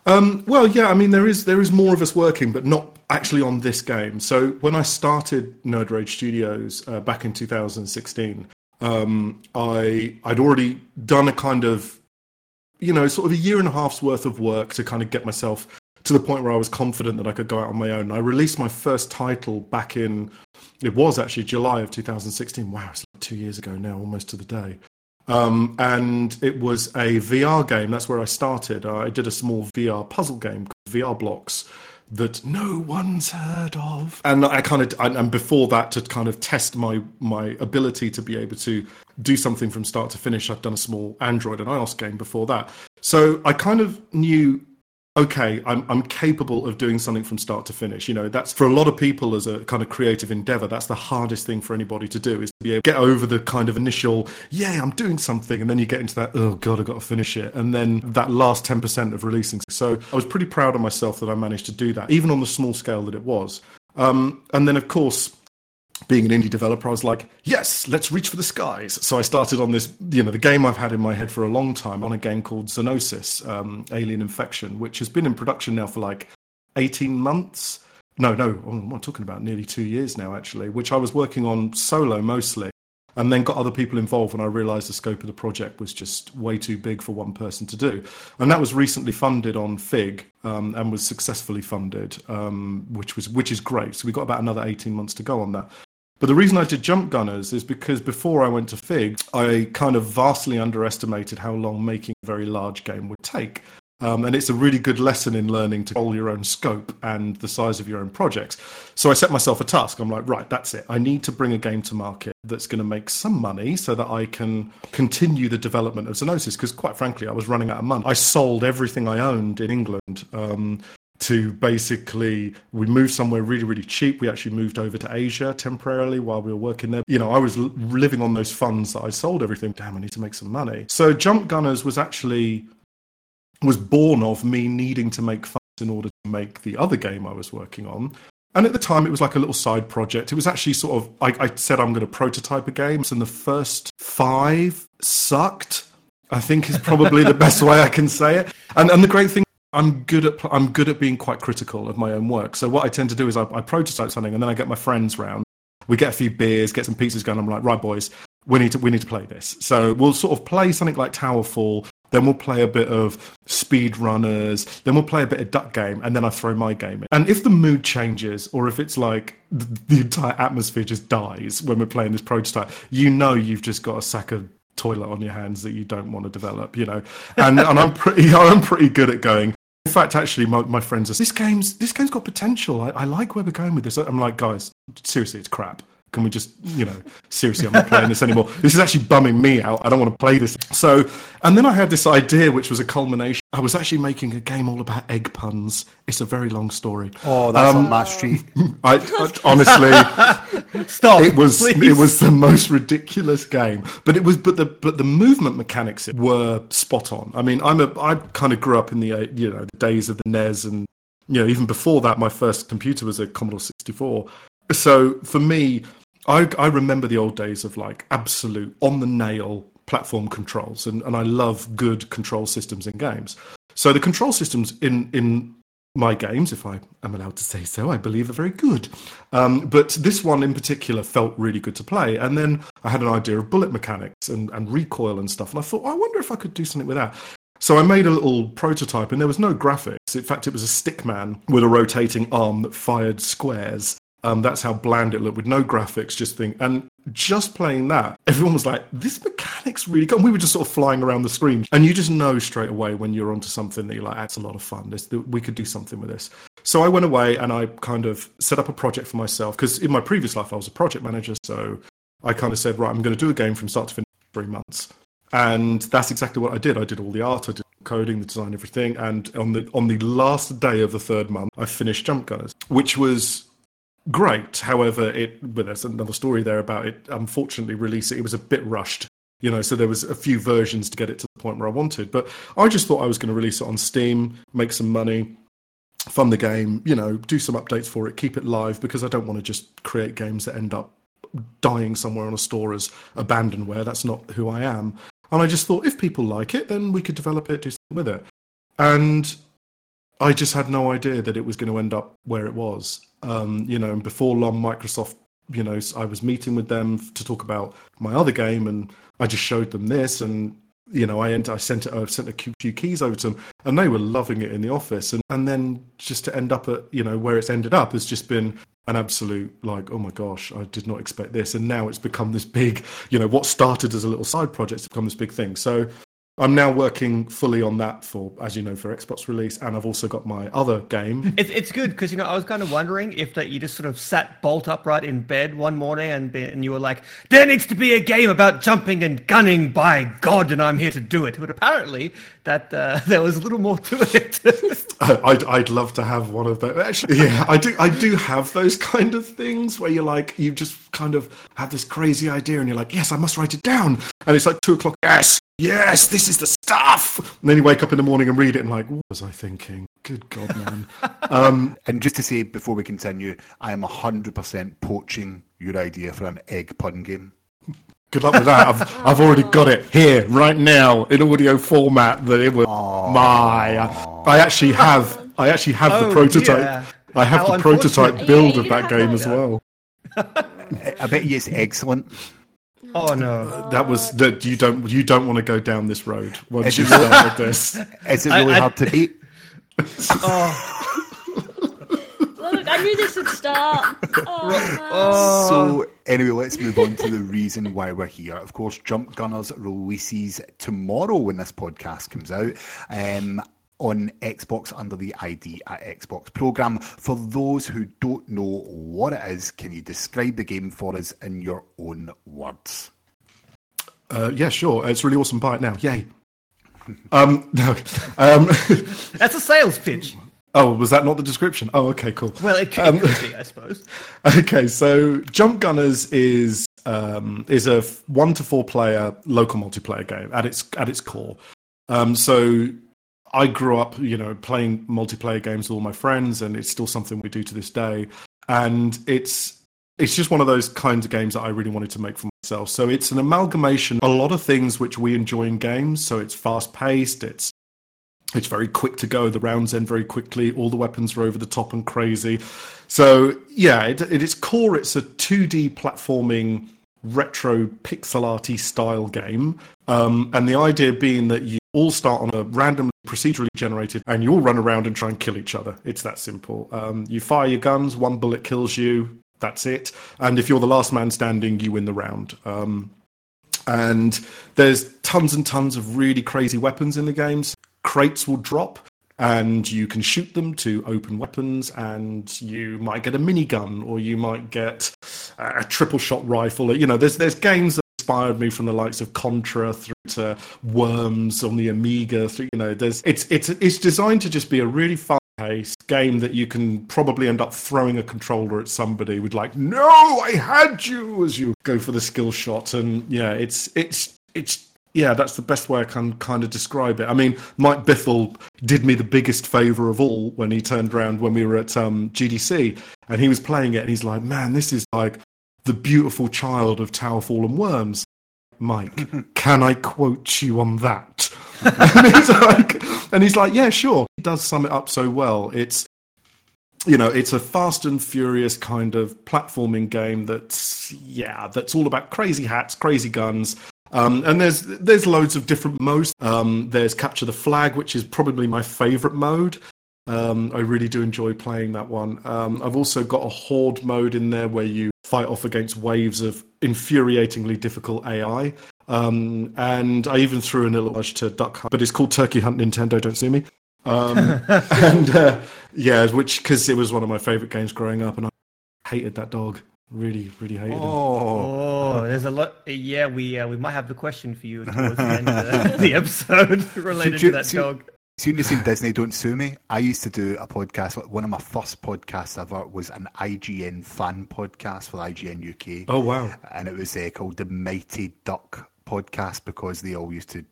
Um, well, yeah, I mean, there is there is more of us working, but not actually on this game. So when I started Nerd Rage Studios uh, back in 2016, um, I I'd already done a kind of, you know, sort of a year and a half's worth of work to kind of get myself to the point where I was confident that I could go out on my own. I released my first title back in, it was actually July of 2016. Wow, it's like two years ago now, almost to the day. Um, and it was a VR game. That's where I started. I did a small VR puzzle game called VR Blocks that no one's heard of. And I kind of, and and before that, to kind of test my my ability to be able to do something from start to finish, I've done a small Android and iOS game before that. So I kind of knew okay, I'm, I'm capable of doing something from start to finish. You know, that's for a lot of people as a kind of creative endeavor, that's the hardest thing for anybody to do is to be able to get over the kind of initial, yeah, I'm doing something. And then you get into that, oh God, I've got to finish it. And then that last 10% of releasing. So I was pretty proud of myself that I managed to do that, even on the small scale that it was. Um, and then, of course, being an indie developer, I was like, yes, let's reach for the skies. So I started on this, you know, the game I've had in my head for a long time on a game called Xenosis, um, Alien Infection, which has been in production now for like 18 months. No, no, I'm I'm talking about nearly two years now, actually, which I was working on solo mostly. And then got other people involved when I realized the scope of the project was just way too big for one person to do. And that was recently funded on Fig um, and was successfully funded, um, which was which is great. So we got about another 18 months to go on that. But the reason I did Jump Gunners is because before I went to Fig, I kind of vastly underestimated how long making a very large game would take. Um, and it's a really good lesson in learning to control your own scope and the size of your own projects. So I set myself a task. I'm like, right, that's it. I need to bring a game to market that's going to make some money so that I can continue the development of Xenosis. Because quite frankly, I was running out of money. I sold everything I owned in England. Um, to basically we moved somewhere really really cheap we actually moved over to asia temporarily while we were working there you know i was living on those funds that i sold everything damn i need to make some money so jump gunners was actually was born of me needing to make funds in order to make the other game i was working on and at the time, it was like a little side project. It was actually sort of, I, I said I'm going to prototype a game. And the first five sucked, I think is probably the best way I can say it. And, and the great thing, I'm good at I'm good at being quite critical of my own work. So what I tend to do is I, I prototype something and then I get my friends round. We get a few beers, get some pizzas going. I'm like, right, boys, we need to we need to play this. So we'll sort of play something like Towerfall. Then we'll play a bit of speed runners. Then we'll play a bit of duck game, and then I throw my game in. And if the mood changes, or if it's like the, the entire atmosphere just dies when we're playing this prototype, you know you've just got a sack of toilet on your hands that you don't want to develop. You know, and and I'm pretty I'm pretty good at going. In fact, actually, my, my friends are this game's this game's got potential. I, I like where we're going with this. I'm like, guys, seriously, it's crap. Can we just, you know, seriously, I'm not playing this anymore. This is actually bumming me out. I don't want to play this. So, and then I had this idea, which was a culmination. I was actually making a game all about egg puns. It's a very long story. Oh, that's um, on my street. I, I honestly, Stop. it was please. it was the most ridiculous game but it was but the but the movement mechanics were spot on i mean i'm a i kind of grew up in the you know the days of the nes and you know even before that my first computer was a commodore 64 so for me i i remember the old days of like absolute on the nail platform controls and and i love good control systems in games so the control systems in in my games, if I am allowed to say so, I believe are very good. Um, but this one in particular felt really good to play. And then I had an idea of bullet mechanics and, and recoil and stuff. And I thought, I wonder if I could do something with that. So I made a little prototype, and there was no graphics. In fact, it was a stick man with a rotating arm that fired squares. Um, that's how bland it looked, with no graphics. Just thing. and just playing that, everyone was like, "This mechanic's really good." And we were just sort of flying around the screen, and you just know straight away when you're onto something that you're like, "That's a lot of fun. This, we could do something with this." So I went away and I kind of set up a project for myself because in my previous life I was a project manager, so I kind of said, right, I'm going to do a game from start to finish in three months. And that's exactly what I did. I did all the art, I did coding, the design, everything. And on the on the last day of the third month, I finished Jump Gunners, which was great. However, it but there's another story there about it. Unfortunately, release it, it was a bit rushed. You know, so there was a few versions to get it to the point where I wanted. But I just thought I was going to release it on Steam, make some money, fund the game, you know, do some updates for it, keep it live because I don't want to just create games that end up dying somewhere on a store as abandonware. That's not who I am. And I just thought if people like it, then we could develop it, do something with it. And I just had no idea that it was going to end up where it was. Um, you know, and before long, Microsoft, you know, I was meeting with them to talk about my other game, and I just showed them this, and you know, I I sent it, I sent a few keys over to them, and they were loving it in the office, and and then just to end up at you know where it's ended up has just been an absolute like oh my gosh i did not expect this. And now it's become this big you know what started as a little side project has become this big thing. So i'm now working fully on that for as you know for xbox release and i've also got my other game It's, it's good because you know I was kind of wondering if that you just sort of sat bolt upright in bed one morning and be, and you were like, there needs to be a game about jumping and gunning. By God, and I'm here to do it. But apparently that uh, there was a little more to it. I'd, I'd love to have one of those. Actually, yeah, I do. I do have those kind of things where you're like, you just kind of have this crazy idea, and you're like, yes, I must write it down. And it's like two o'clock. Yes, yes, this is the stuff. And then you wake up in the morning and read it, and like, what was I thinking? Good God, man. um, And just to say before we continue, I am 100% poaching your idea for an egg pun game. Good luck with that. I've, I've already got it here right now in audio format. That it was my. Uh, I actually have. I actually have the Oh, prototype. dear. I have How the prototype build Yeah, of that game that. as well. I bet you it's excellent. oh no. That was that you don't you don't want to go down this road once you start with this. Is it really I- hard to beat? Look, I knew this would start. Oh, man. Oh. So anyway, let's move on to the reason why we're here. Of course, Jump Gunners releases tomorrow when this podcast comes out. Um, on Xbox under the ID at Xbox program. For those who don't know what it is, can you describe the game for us in your own words? Uh, yeah, sure. It's really awesome. Buy it now. Yay. Um, no. Um, That's a sales pitch. Oh, was that not the description? Oh, okay, cool. Well, it could, Um, be, I suppose. Okay, so Jump Gunners is um, is a one to four player local multiplayer game at its at its core. Um, so I grew up, you know, playing multiplayer games with all my friends, and it's still something we do to this day. And it's it's just one of those kinds of games that I really wanted to make for myself. So it's an amalgamation, a lot of things which we enjoy in games. So it's fast paced, it's it's very quick to go. The rounds end very quickly. All the weapons are over the top and crazy. So yeah, it, at its core, it's a 2D platforming retro pixel arty style game. Um, and the idea being that you all start on a randomly procedurally generated and you all run around and try and kill each other. It's that simple. Um, you fire your guns, one bullet kills you. That's it. And if you're the last man standing, you win the round. Um, and there's tons and tons of really crazy weapons in the games. Crates will drop, and you can shoot them to open weapons, and you might get a minigun, or you might get a triple shot rifle. You know, there's there's games that inspired me from the likes of Contra through to Worms on the Amiga. Through, you know, there's it's it's it's designed to just be a really fun paced game that you can probably end up throwing a controller at somebody with like, no, I had you as you go for the skill shot. And yeah, it's it's it's yeah, that's the best way I can kind of describe it. I mean, Mike Biffle did me the biggest favor of all when he turned around when we were at um, GDC and he was playing it and he's like, man, this is like the beautiful child of Towerfall and Worms. Mike, can I quote you on that? and he's like, and he's like, yeah, sure. He does sum it up so well. It's, you know, it's a fast and furious kind of platforming game that's, yeah, that's all about crazy hats, crazy guns. Um, and there's there's loads of different modes. Um, there's capture the flag, which is probably my favorite mode. Um, I really do enjoy playing that one. Um, I've also got a horde mode in there where you fight off against waves of infuriatingly difficult AI. Um, and I even threw an nudge to Duck Hunt, but it's called Turkey Hunt Nintendo. Don't sue me. Um, and uh, yeah, which because it was one of my favorite games growing up, and I hated that dog. Really, really hated him. Oh, Oh, there's a lot. Yeah, we uh, we might have the question for you towards the end of the, the episode related you- to that so- dog. Soon when you seen Disney Don't Sue Me, I used to do a podcast. One of my first podcasts ever was an IGN fan podcast for IGN UK. Oh wow! and it was uh, called the Mighty Duck podcast because they all used to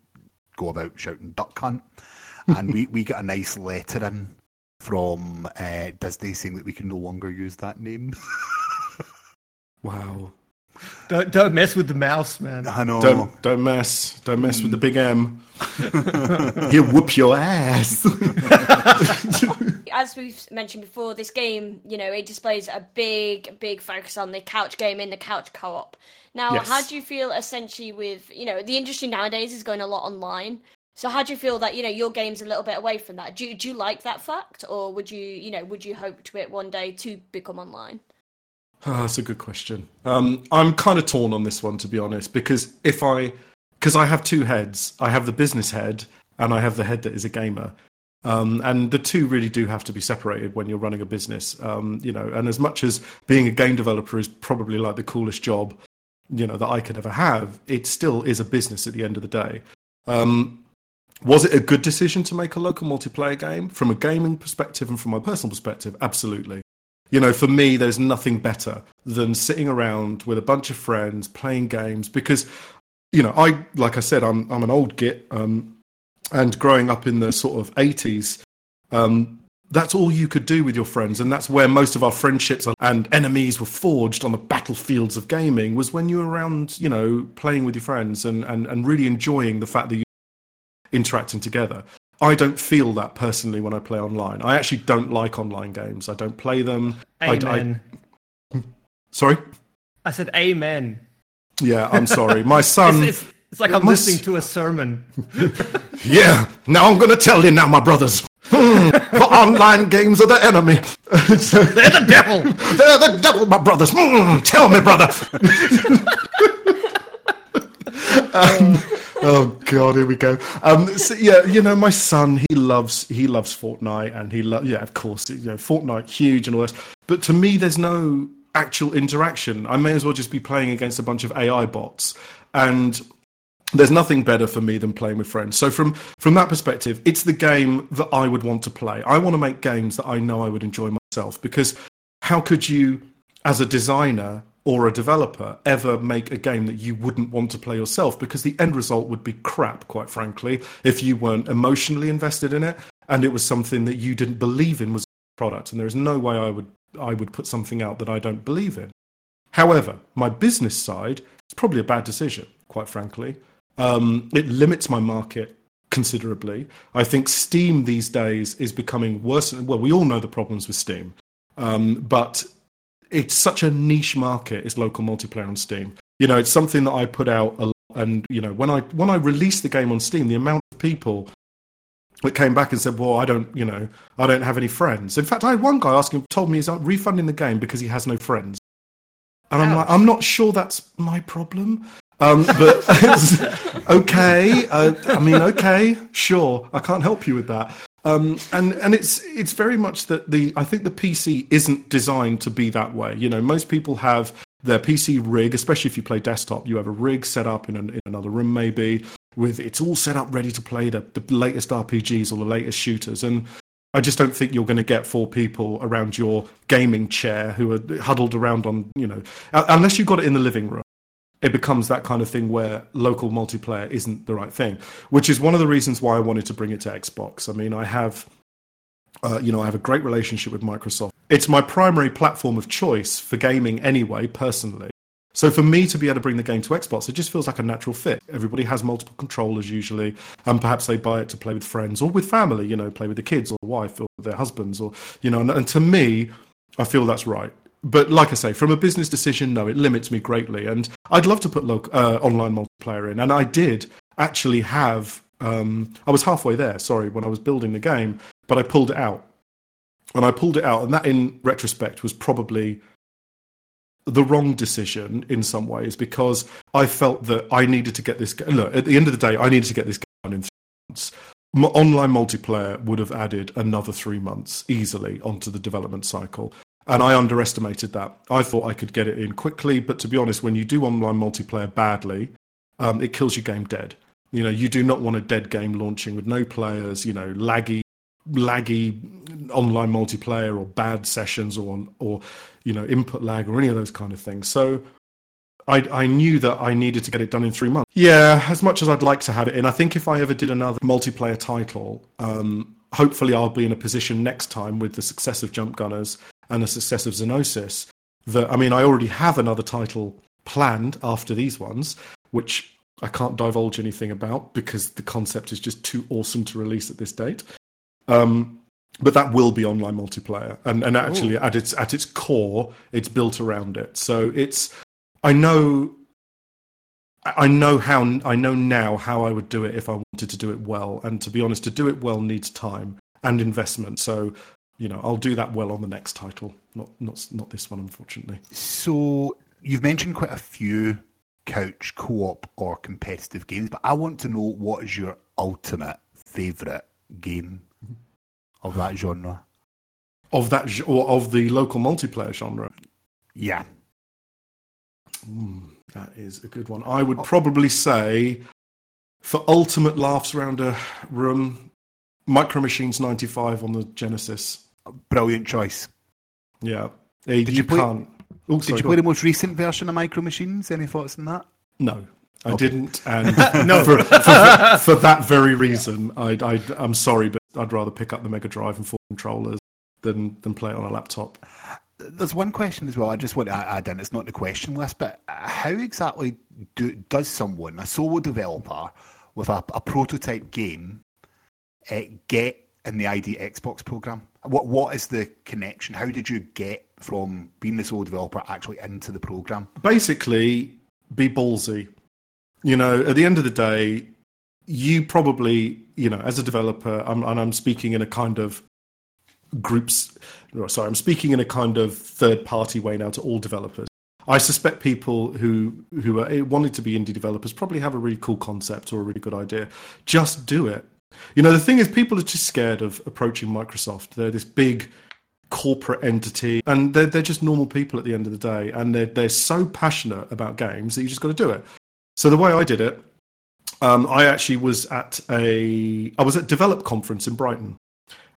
go about shouting duck hunt. and we, we got a nice letter in from uh, Disney saying that we can no longer use that name. Wow! Don't don't mess with the mouse, man. I know. Don't don't mess. Don't mess with the big M. He'll whoop your ass. As we've mentioned before, this game, you know, it displays a big, big focus on the couch game and the couch co-op. Now, Yes. how do you feel essentially with, you know, the industry nowadays is going a lot online. So how do you feel that, you know, your game's a little bit away from that? Do do you like that fact or would you, you know, would you hope to it one day to become online? Oh, that's a good question. Um, I'm kind of torn on this one, to be honest, because if I, because I have two heads, I have the business head and I have the head that is a gamer, um, and the two really do have to be separated when you're running a business. Um, you know, and as much as being a game developer is probably like the coolest job, you know, that I could ever have, it still is a business at the end of the day. Um, was it a good decision to make a local multiplayer game from a gaming perspective and from my personal perspective? Absolutely you know, for me, there's nothing better than sitting around with a bunch of friends playing games because, you know, I, like I said, I'm, I'm an old git, um, and growing up in the sort of 80s, um, that's all you could do with your friends. And that's where most of our friendships and enemies were forged on the battlefields of gaming was when you were around, you know, playing with your friends and, and, and really enjoying the fact that you're interacting together. I don't feel that personally when I play online. I actually don't like online games. I don't play them. I- I- Amen. sorry? I, said amen. Yeah, I'm sorry. My son. It's, it's, it's like I'm my listening to a sermon. Yeah, now I'm going to tell you now, my brothers. Hmm, the online games are the enemy. They're the devil. They're the devil, my brothers. Hmm, tell me, brother. Um, oh God, here we go. Um, so, yeah, you know, my son, he loves he loves Fortnite, and he loves yeah, of course, you know, Fortnite huge and all this. But to me, there's no actual interaction. I may as well just be playing against a bunch of AI bots, and there's nothing better for me than playing with friends. So from from that perspective, it's the game that I would want to play. I want to make games that I know I would enjoy myself because how could you as a designer or a developer ever make a game that you wouldn't want to play yourself because the end result would be crap quite frankly if you weren't emotionally invested in it and it was something that you didn't believe in was a product and there is no way I would I would put something out that I don't believe in However, my business side is probably a bad decision, quite frankly. Um, it limits my market considerably. I think Steam these days is becoming worse. Well, we all know the problems with Steam, um, but it's such a niche market. Is local multiplayer on Steam? You know, it's something that I put out a lot. And you know, when I when I released the game on Steam, the amount of people that came back and said, "Well, I don't, you know, I don't have any friends." In fact, I had one guy asking, told me he's refunding the game because he has no friends. And I'm like, I'm not sure that's my problem. Um, but it's okay, uh, I mean, okay, sure, I can't help you with that. Um, and and it's it's very much that the I think the PC isn't designed to be that way. You know, most people have their PC rig, especially if you play desktop. You have a rig set up in, an, in another room, maybe with it's all set up ready to play the, the latest RPGs or the latest shooters. And I just don't think you're going to get four people around your gaming chair who are huddled around on, you know, unless you've got it in the living room. It becomes that kind of thing where local multiplayer isn't the right thing, which is one of the reasons why I wanted to bring it to Xbox. I mean, I have, uh, you know, I have a great relationship with Microsoft. It's my primary platform of choice for gaming anyway, personally. So for me to be able to bring the game to Xbox, it just feels like a natural fit. Everybody has multiple controllers usually, and perhaps they buy it to play with friends or with family, you know, play with the kids or the wife or their husbands, or you know. And, and to me, I feel that's right. But like I say, from a business decision, no, it limits me greatly. And I'd love to put loc uh, online multiplayer in, and I did actually have. Um, I was halfway there, sorry, when I was building the game, but I pulled it out, and I pulled it out, and that, in retrospect, was probably the wrong decision in some ways because I felt that I needed to get this. Look, at the end of the day, I needed to get this done in three months. Online multiplayer would have added another three months easily onto the development cycle. And I underestimated that. I thought I could get it in quickly, but to be honest, when you do online multiplayer badly, um, it kills your game dead. You know, you do not want a dead game launching with no players, you know, laggy, laggy online multiplayer or bad sessions or, or, you know, input lag or any of those kind of things. So I, I knew that I needed to get it done in three months. Yeah, as much as I'd like to have it in, I think if I ever did another multiplayer title, um, hopefully I'll be in a position next time with the success of Jump Gunners and the success of Xenosis that, I mean, I already have another title planned after these ones, which I can't divulge anything about because the concept is just too awesome to release at this date. Um, but that will be online multiplayer, and and actually at its at its core, it's built around it. So it's I know I know how I know now how I would do it if I wanted to do it well. And to be honest, to do it well needs time and investment. So, you know, I'll do that well on the next title, not not not this one, unfortunately. So you've mentioned quite a few couch co-op or competitive games, but I want to know what is your ultimate favorite game of that genre? Of that or of the local multiplayer genre. Yeah. Mm, that is a good one. I would probably say for ultimate laughs around a room, Micro Machines 95 on the Genesis. Brilliant choice. Yeah. Uh, you, you play- can't. Oh, Did sorry, you play on. the most recent version of Micro Machines? Any thoughts on that? No, I didn't, and no, for, for, for that very reason, I, I, I'm sorry, but I'd rather pick up the Mega Drive and four controllers than than play it on a laptop. There's one question as well. I just want to add in. It's not the question list, but how exactly do, does someone, a solo developer with a, a prototype game, uh, get in the ID Xbox program? What What is the connection? How did you get from being the solo developer actually into the program? Basically, be ballsy. You know, at the end of the day, you probably, you know, as a developer, I'm, and I'm speaking in a kind of groups. Sorry, I'm speaking in a kind of third party way now to all developers. I suspect people who who are wanting to be indie developers probably have a really cool concept or a really good idea. Just do it. You know, the thing is, people are just scared of approaching Microsoft. They're this big corporate entity, and they're they're just normal people at the end of the day, and they're they're so passionate about games that you just got to do it. So the way I did it, um, I actually was at a I was at Develop conference in Brighton,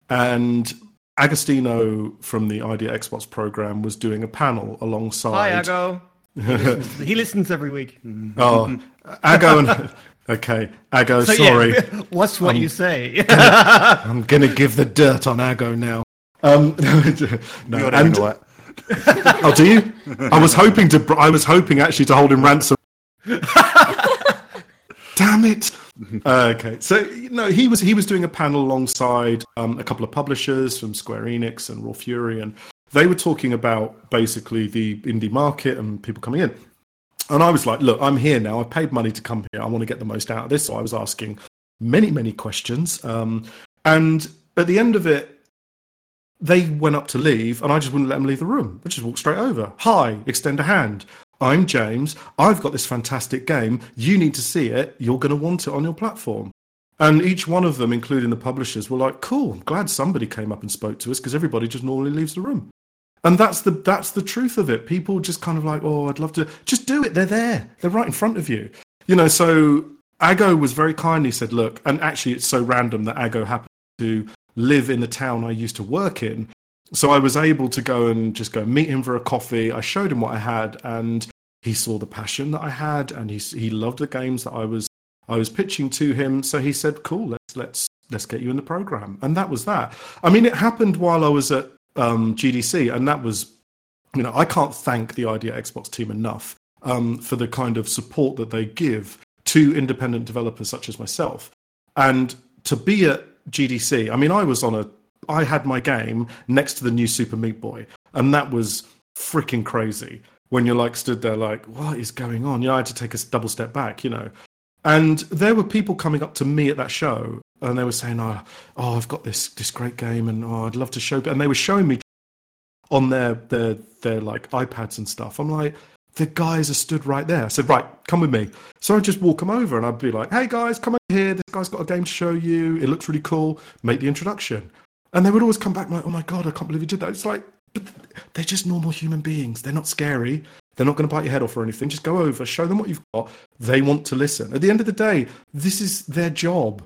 and Agostino from the ID Xbox program was doing a panel alongside. Hi, Ago. He listens, every week. Oh, Ago and okay, Ago. So, sorry, yeah, what's what you say? I'm gonna give the dirt on Ago now. Um, no, You and know it. oh, do you? I was hoping to. I was hoping actually to hold him ransom. Damn it. Uh, okay, so you know he was he was doing a panel alongside um, a couple of publishers from Square Enix and Raw Fury, and they were talking about basically the indie market and people coming in. And I was like, look, I'm here now. I paid money to come here. I want to get the most out of this. So I was asking many, many questions. Um, and at the end of it, they went up to leave, and I just wouldn't let them leave the room. I just walked straight over. Hi, extend a hand. I'm James. I've got this fantastic game. You need to see it. You're going to want it on your platform. And each one of them, including the publishers, were like, "Cool. I'm glad somebody came up and spoke to us because everybody just normally leaves the room." And that's the that's the truth of it. People just kind of like, "Oh, I'd love to." Just do it. They're there. They're right in front of you. You know. So Ago was very kindly said, "Look," and actually, it's so random that Ago happened to live in the town I used to work in. So I was able to go and just go meet him for a coffee. I showed him what I had, and he saw the passion that I had, and he he loved the games that I was I was pitching to him. So he said, "Cool, let's let's let's get you in the program," and that was that. I mean, it happened while I was at um, GDC, and that was, you know, I can't thank the ID Xbox team enough um, for the kind of support that they give to independent developers such as myself, and to be at GDC. I mean, I was on a I had my game next to the new Super Meat Boy, and that was freaking crazy. When you're like stood there, like, what is going on? You know, I had to take a double step back, you know. And there were people coming up to me at that show, and they were saying, "Oh, oh, I've got this this great game, and oh, I'd love to show." And they were showing me on their their their like iPads and stuff. I'm like, the guys are stood right there. I said, right, come with me. So I'd just walk them over, and I'd be like, hey guys, come over here. This guy's got a game to show you. It looks really cool. Make the introduction. And they would always come back like, oh my god, I can't believe you did that. It's like they're just normal human beings. They're not scary. They're not going to bite your head off or anything. Just go over, show them what you've got. They want to listen. At the end of the day, this is their job.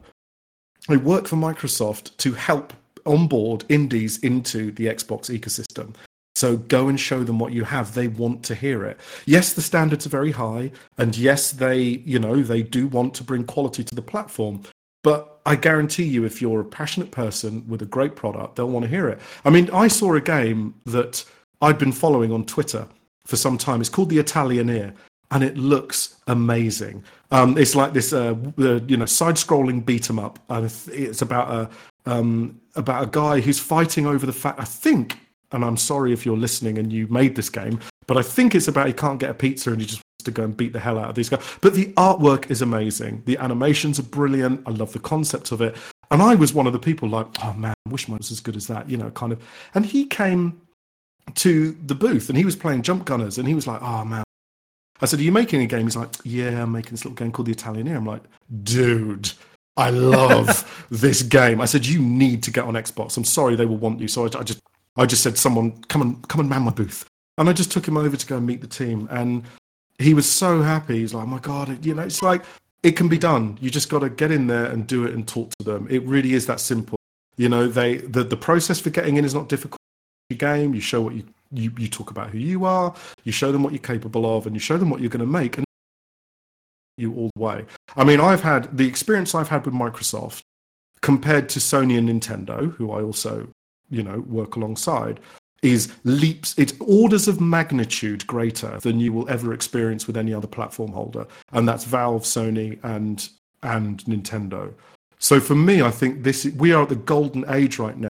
They work for Microsoft to help onboard indies into the Xbox ecosystem. So go and show them what you have. They want to hear it. Yes, the standards are very high, and yes, they, you know, they do want to bring quality to the platform. But I guarantee you, if you're a passionate person with a great product, they'll want to hear it. I mean, I saw a game that I'd been following on Twitter for some time. It's called The Italian Italianeer, and it looks amazing. Um, it's like this, uh, you know, side-scrolling beat 'em up, and it's about a um, about a guy who's fighting over the fact. I think, and I'm sorry if you're listening and you made this game, but I think it's about he can't get a pizza and he just wants to go and beat the hell out of these guys. But the artwork is amazing. The animations are brilliant. I love the concept of it. And I was one of the people like, oh man, I wish mine was as good as that, you know, kind of. And he came to the booth and he was playing Jump Gunners and he was like, oh man. I said, Are you making a game? He's like, Yeah, I'm making this little game called The Italianeer. I'm like, Dude, I love this game. I said, You need to get on Xbox. I'm sorry they will want you. So I, I just I just said, Someone come and come and man my booth. And I just took him over to go and meet the team. And he was so happy. He's like, oh my God, you know, it's like it can be done. You just got to get in there and do it and talk to them. It really is that simple. You know, they the, the process for getting in is not difficult. You game, you show what you, you you talk about who you are, you show them what you're capable of, and you show them what you're going to make, and you all the way. I mean, I've had the experience I've had with Microsoft compared to Sony and Nintendo, who I also, you know, work alongside, is leaps, it's orders of magnitude greater than you will ever experience with any other platform holder. And that's Valve, Sony, and and Nintendo. So for me, I think this we are at the golden age right now,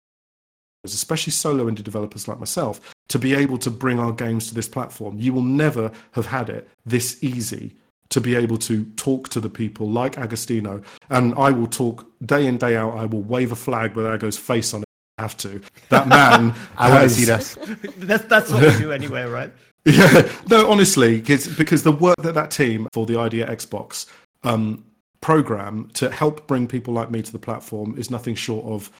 especially solo indie developers like myself, to be able to bring our games to this platform. You will never have had it this easy to be able to talk to the people like Agostino. And I will talk day in, day out. I will wave a flag with Ago's face on it. I Have to. That man. I want to see this. That's that's what we do anyway, right? Yeah, no, honestly, cause, because the work that that team for the ID Xbox um, program to help bring people like me to the platform is nothing short of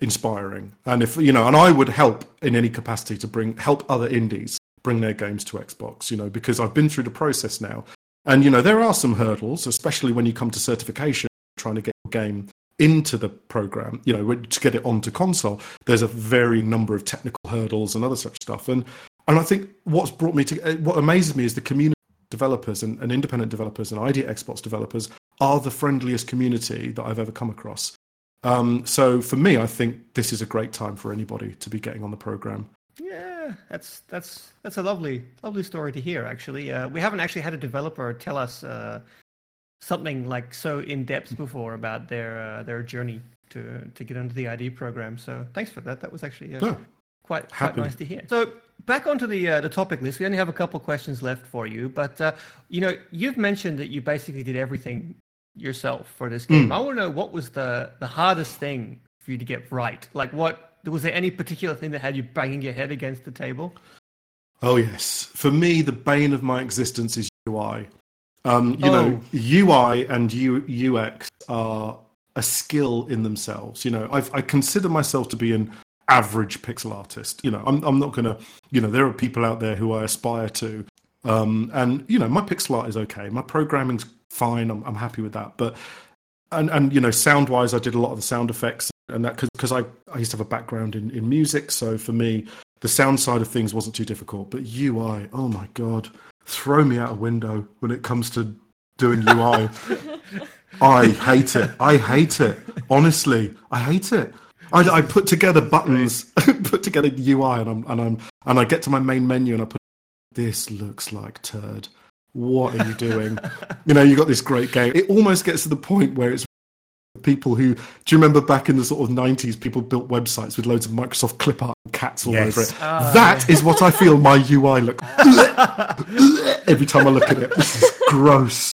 inspiring. And if you know, and I would help in any capacity to bring help other indies bring their games to Xbox. You know, because I've been through the process now, and you know there are some hurdles, especially when you come to certification, trying to get your game into the program. You know, to get it onto console, there's a very number of technical hurdles and other such stuff. And and I think what's brought me to eh, what amazes me is the community developers and, and independent developers and ID Xbox developers are the friendliest community that I've ever come across. Um, so for me, I think this is a great time for anybody to be getting on the program. Yeah, that's that's that's a lovely lovely story to hear. Actually, uh, we haven't actually had a developer tell us uh, something like so in depth before about their uh, their journey to to get into the ID program. So thanks for that. That was actually uh, Yeah. quite quite Happy. nice to hear. So back onto the uh, the topic list. We only have a couple questions left for you, but uh, you know you've mentioned that you basically did everything yourself for this game. I want to know what was the the hardest thing for you to get right. Like what was there any particular thing that had you banging your head against the table? Oh yes, for me, the bane of my existence is UI. Um, you know, Oh. UI and U- UX are a skill in themselves. You know, I've, I consider myself to be an average pixel artist. You know, I'm, I'm not gonna. You know, there are people out there who I aspire to, um, and you know, my pixel art is okay. My programming's fine. I'm, I'm happy with that. But and and you know, sound wise, I did a lot of the sound effects and that because I I used to have a background in in music, so for me, the sound side of things wasn't too difficult. But UI, oh my god, throw me out a window when it comes to doing UI. I hate it. I hate it. Honestly, I hate it. I, I put together buttons, put together UI, and I'm and I'm and I get to my main menu and I put this looks like turd. What are you doing? you know, you got this great game. It almost gets to the point where it's people who do you remember back in the sort of 90s people built websites with loads of microsoft clip art and cats all Yes. over it That is what i feel my ui look every time i look at it this is gross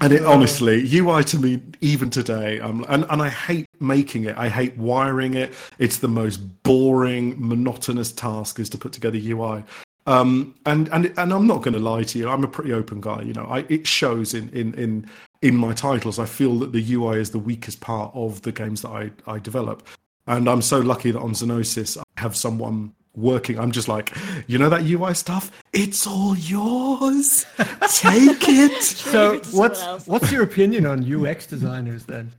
and it honestly ui to me even today um, and, and i hate making it i hate wiring it it's the most boring monotonous task is to put together ui um, and and and I'm not going to lie to you. I'm a pretty open guy. You know, I, it shows in in in in my titles. I feel that the UI is the weakest part of the games that I I develop, and I'm so lucky that on Xenosis I have someone working. I'm just like, you know that UI stuff? It's all yours. Take it. So it to someone what's else. what's your opinion on UX designers then?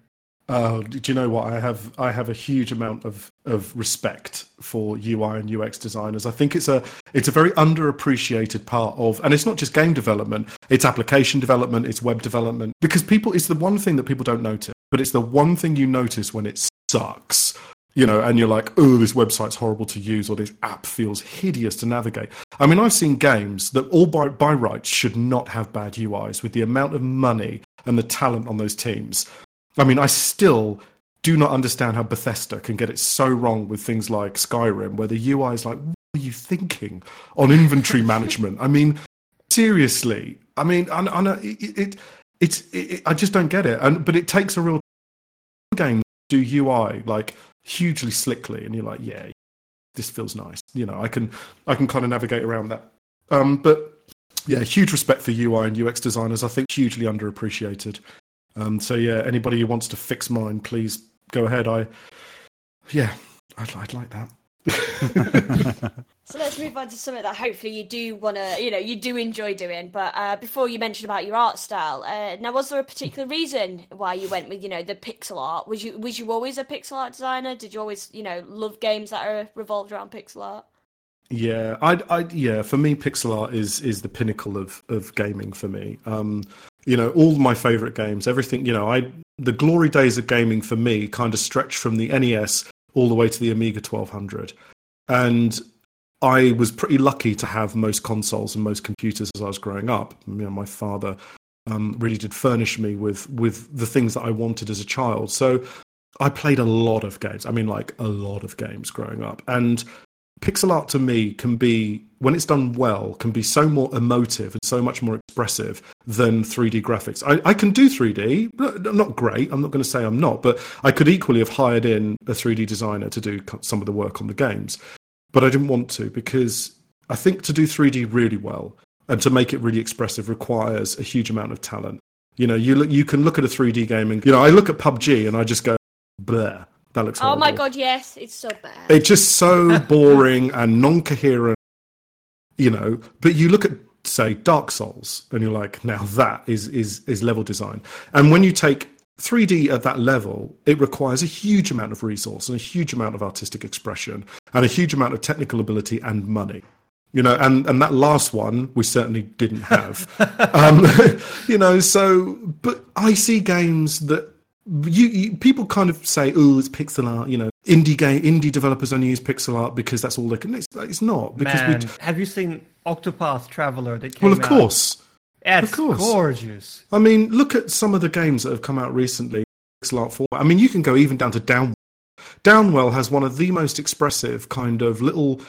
Oh, do you know what? I have I have a huge amount of, of respect for UI and UX designers. I think it's a it's a very underappreciated part of and it's not just game development, it's application development, it's web development. Because people it's the one thing that people don't notice, but it's the one thing you notice when it sucks. You know, and you're like, oh, this website's horrible to use, or this app feels hideous to navigate. I mean, I've seen games that all by, by rights should not have bad UIs with the amount of money and the talent on those teams. I mean, I still do not understand how Bethesda can get it so wrong with things like Skyrim, where the UI is like, what are you thinking on inventory management? I mean, seriously. I mean, I, I know it, it, it's, it, I just don't get it. And but it takes a real game to do UI like hugely slickly, and you're like, yeah, this feels nice. You know, I can I can kind of navigate around that. Um, but yeah, huge respect for UI and UX designers. I think hugely underappreciated. Um, so yeah, anybody who wants to fix mine, please go ahead. I, yeah, I'd, I'd like that. So let's move on to something that hopefully you do want to, you know, you do enjoy doing. But uh, before you mentioned about your art style, uh, now was there a particular reason why you went with, you know, the pixel art? Was you was you always a pixel art designer? Did you always, you know, love games that are revolved around pixel art? Yeah, I, I, yeah. For me, pixel art is is the pinnacle of of gaming for me. Um, you know, all my favorite games, everything. You know, I the glory days of gaming for me kind of stretch from the NES all the way to the Amiga 1200, and I was pretty lucky to have most consoles and most computers as I was growing up. You know, my father um, really did furnish me with with the things that I wanted as a child. So I played a lot of games. I mean, like a lot of games growing up, and pixel art to me can be when it's done well can be so more emotive and so much more expressive than 3d graphics. I, I can do 3d but not great i'm not going to say i'm not but i could equally have hired in a 3d designer to do some of the work on the games. But i didn't want to because i think to do 3d really well and to make it really expressive requires a huge amount of talent. You know you look you can look at a 3d game and you know i look at pubg and i just go bleh that looks Oh my god, yes, it's so bad. It's just so boring and non-coherent, you know. But you look at say Dark Souls, and you're like, now that is is is level design. And when you take 3D at that level, it requires a huge amount of resource and a huge amount of artistic expression and a huge amount of technical ability and money. You know, and, and that last one we certainly didn't have. um, you know, so but I see games that you, you people kind of say, "Oh, it's pixel art." You know, indie game indie developers only use pixel art because that's all they can. It's, it's not because Man, we. have you seen Octopath Traveler that came out Well, of out? course. It's of course. gorgeous. I mean, look at some of the games that have come out recently. Pixel art format. I mean, you can go even down to Downwell. Downwell has one of the most expressive kind of little.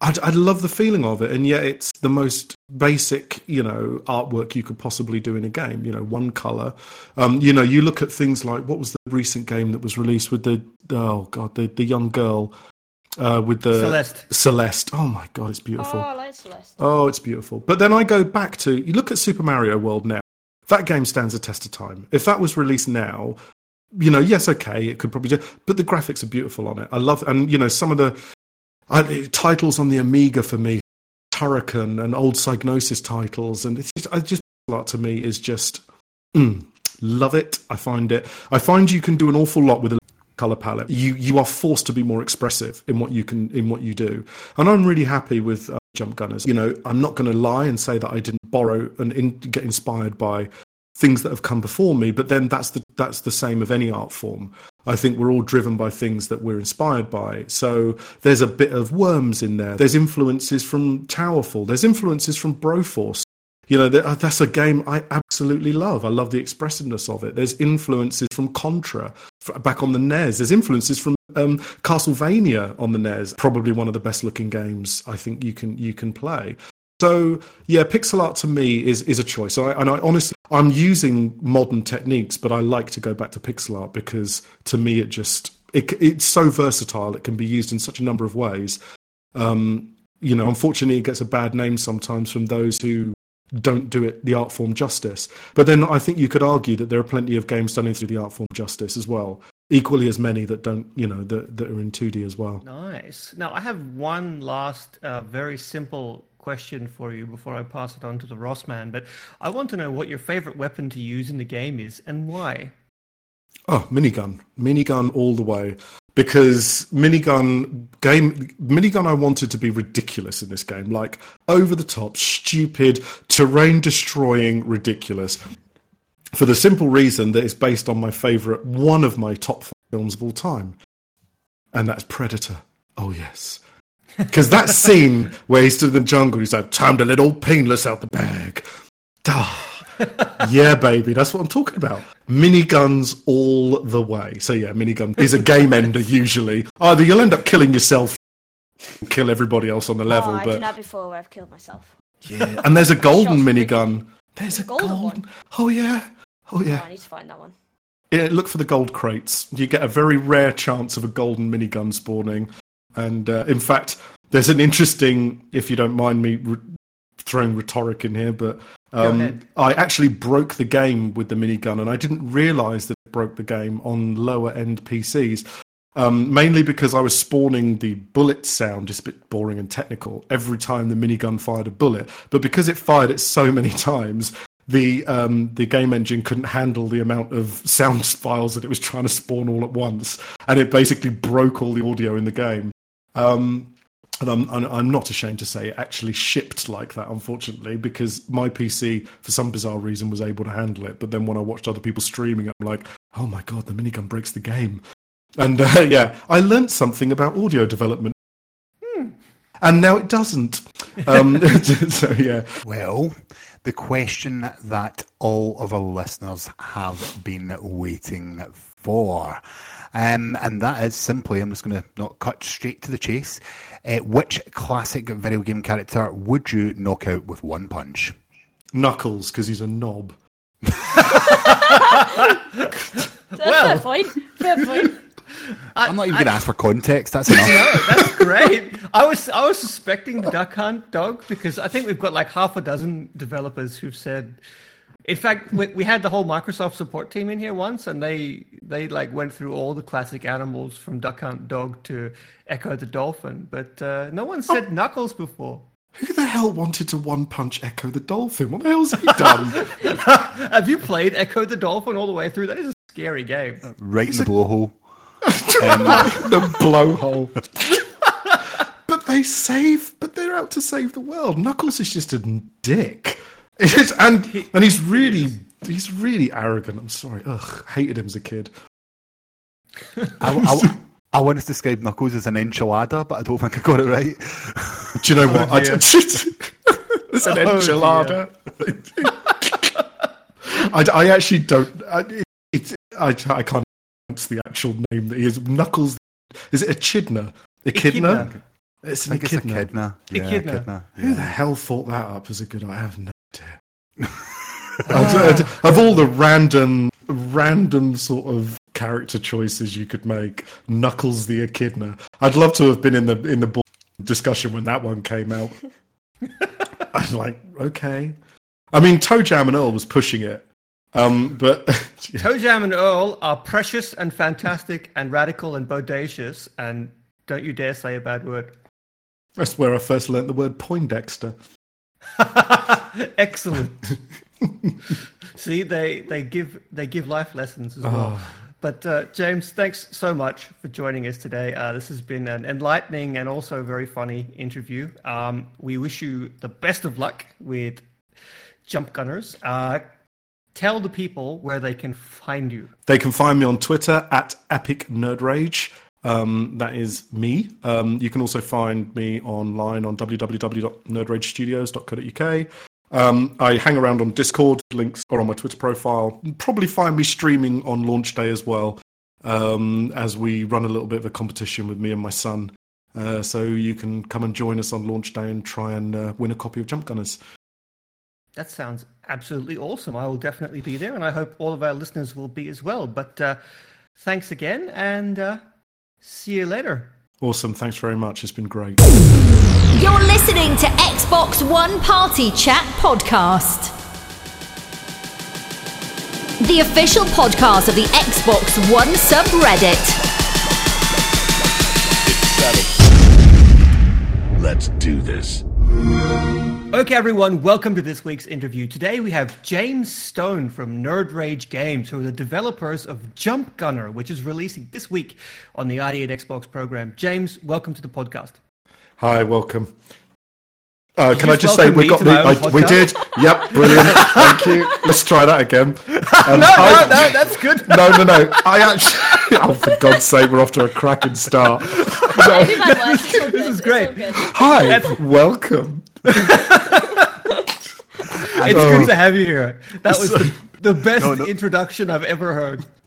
I, I love the feeling of it, and yet it's the most basic, you know, artwork you could possibly do in a game. You know, one color. Um, you know, you look at things like what was the recent game that was released with the oh god, the the young girl uh, with the Celeste. Celeste. Oh my god, it's beautiful. Oh, I like Celeste. Oh, it's beautiful. But then I go back to you look at Super Mario World now. That game stands a test of time. If that was released now, you know, yes, okay, it could probably do, but the graphics are beautiful on it. I love, and you know, some of the I, the titles on the Amiga for me, Turrican and old Psygnosis titles, and it's just, I just lot to me is just mm, love it. I find it. I find you can do an awful lot with a color palette. You you are forced to be more expressive in what you can in what you do, and I'm really happy with uh, Jump Gunners. You know, I'm not going to lie and say that I didn't borrow and in, get inspired by things that have come before me, but then that's the that's the same of any art form. I think we're all driven by things that we're inspired by. So there's a bit of Worms in there. There's influences from Towerfall. There's influences from Broforce. You know, that's a game I absolutely love. I love the expressiveness of it. There's influences from Contra back on the NES. There's influences from um, Castlevania on the NES. Probably one of the best looking games I think you can you can play. So yeah, pixel art to me is is a choice. I, and I honestly, I'm using modern techniques, but I like to go back to pixel art because to me it just it, it's so versatile. It can be used in such a number of ways. Um, you know, unfortunately, it gets a bad name sometimes from those who don't do it the art form justice. But then I think you could argue that there are plenty of games done through the art form justice as well. equally as many that don't, you know, that, that are in 2D as well. Nice. Now, I have one last uh, very simple question for you before I pass it on to the Ross man, but I want to know what your favorite weapon to use in the game is and why. Oh, minigun, minigun all the way. Because minigun game, minigun, I wanted to be ridiculous in this game, like over the top, stupid, terrain destroying, ridiculous. For the simple reason that it's based on my favorite, one of my top films of all time, and that's Predator. Oh yes, because that scene where he's stood in the jungle, he's like, "Time to let Old Painless out the bag." Ah, yeah, baby, that's what I'm talking about. Miniguns all the way. So yeah, minigun is a game ender usually. Either you'll end up killing yourself, kill everybody else on the level, oh, I've but done that before where I've killed myself. yeah. And there's a golden minigun. There's a Golden golden. one? Oh yeah. Oh Oh, yeah. I need to find that one. Yeah, look for the gold crates. You get a very rare chance of a golden minigun spawning. And uh, in fact, there's an interesting, if you don't mind me re- throwing rhetoric in here, but um. I actually broke the game with the minigun, and I didn't realize that it broke the game on lower end PCs. Um, mainly because I was spawning the bullet sound, just a bit boring and technical, every time the minigun fired a bullet. But because it fired it so many times, the um, the game engine couldn't handle the amount of sound files that it was trying to spawn all at once, and it basically broke all the audio in the game. Um, and I'm, I'm I'm not ashamed to say it actually shipped like that, unfortunately, because my PC, for some bizarre reason, was able to handle it. But then when I watched other people streaming, I'm like, oh my god, the minigun breaks the game. And uh, yeah, I learnt something about audio development. And now it doesn't. Um, so yeah, Well, the question that all of our listeners have been waiting for. Um, and that is simply, I'm just going to not cut straight to the chase. Uh, which classic video game character would you knock out with one punch? Knuckles, because he's a knob. fair point. Fair point. I'm not even going to ask for context. That's enough. That's great. I was I was suspecting the Duck Hunt dog because I think we've got like half a dozen developers who've said. In fact, we, we had the whole Microsoft support team in here once, and they they like went through all the classic animals from Duck Hunt dog to Ecco the dolphin, but uh, no one said Knuckles before. Who the hell wanted to one punch Ecco the Dolphin? What the hell's he done? Have you played Ecco the dolphin all the way through? That is a scary game. right in the blowhole. the blowhole. but they save, but they're out to save the world. Knuckles is just a dick. It's, and and he's really he's really arrogant. I'm sorry. Ugh, hated him as a kid. I, I, I wanted to describe Knuckles as an enchilada, but I don't think I got it right. Do you know oh, what? I, dear. it's an oh, enchilada. I, I actually don't. I, it, it's I, I can't pronounce the actual name that he is. Knuckles. Is it Echidna? Echidna? Echidna. It's an think it's echidna. Echidna. Yeah, Echidna. Echidna. Who the hell thought that up as a good? I have no idea. Of, all the random, random sort of character choices you could make, Knuckles the Echidna. I'd love to have been in the in the board discussion when that one came out. I'm like, okay. I mean, ToeJam and Earl was pushing it, um, but ToeJam and Earl are precious and fantastic and radical and bodacious, and don't you dare say a bad word. that's where I first learnt the word Poindexter. Excellent. See, they they give they give life lessons as well. But uh, James, thanks so much for joining us today. Uh, this has been an enlightening and also very funny interview. Um, we wish you the best of luck with Jump Gunners. Uh, tell the people where they can find you. They can find me on Twitter at Epic Nerd Rage. Um, that is me. Um, you can also find me online on www.nerdragestudios.co.uk. Um, I hang around on Discord. Links are on my Twitter profile. You'll Probably find me streaming on launch day as well, um, as we run a little bit of a competition with me and my son. Uh, so you can come and join us on launch day and try and uh, win a copy of Jump Gunners. That sounds absolutely awesome. I will definitely be there, and I hope all of our listeners will be as well. But uh, thanks again, and uh, see you later. Awesome. Thanks very much. It's been great. You're listening to Xbox One Party Chat Podcast. the official podcast of the Xbox One subreddit. Let's do this. Okay, everyone, welcome to this week's interview. Today we have James Stone from Nerd Rage Games, who are the developers of Jump Gunner, which is releasing this week on the ID at Xbox program. James, welcome to the podcast. Hi, welcome. Uh, can I just just say we got the, I, we did. Yep, brilliant. Thank you. Let's try that again. Um, No, no, I- no, that's good. no, no, no. I actually. Oh, for God's sake, we're off to a cracking start. I think that works. It's all good. This is great. all good. Hi, welcome. It's good to have you here. That was the, the best No, no. introduction I've ever heard.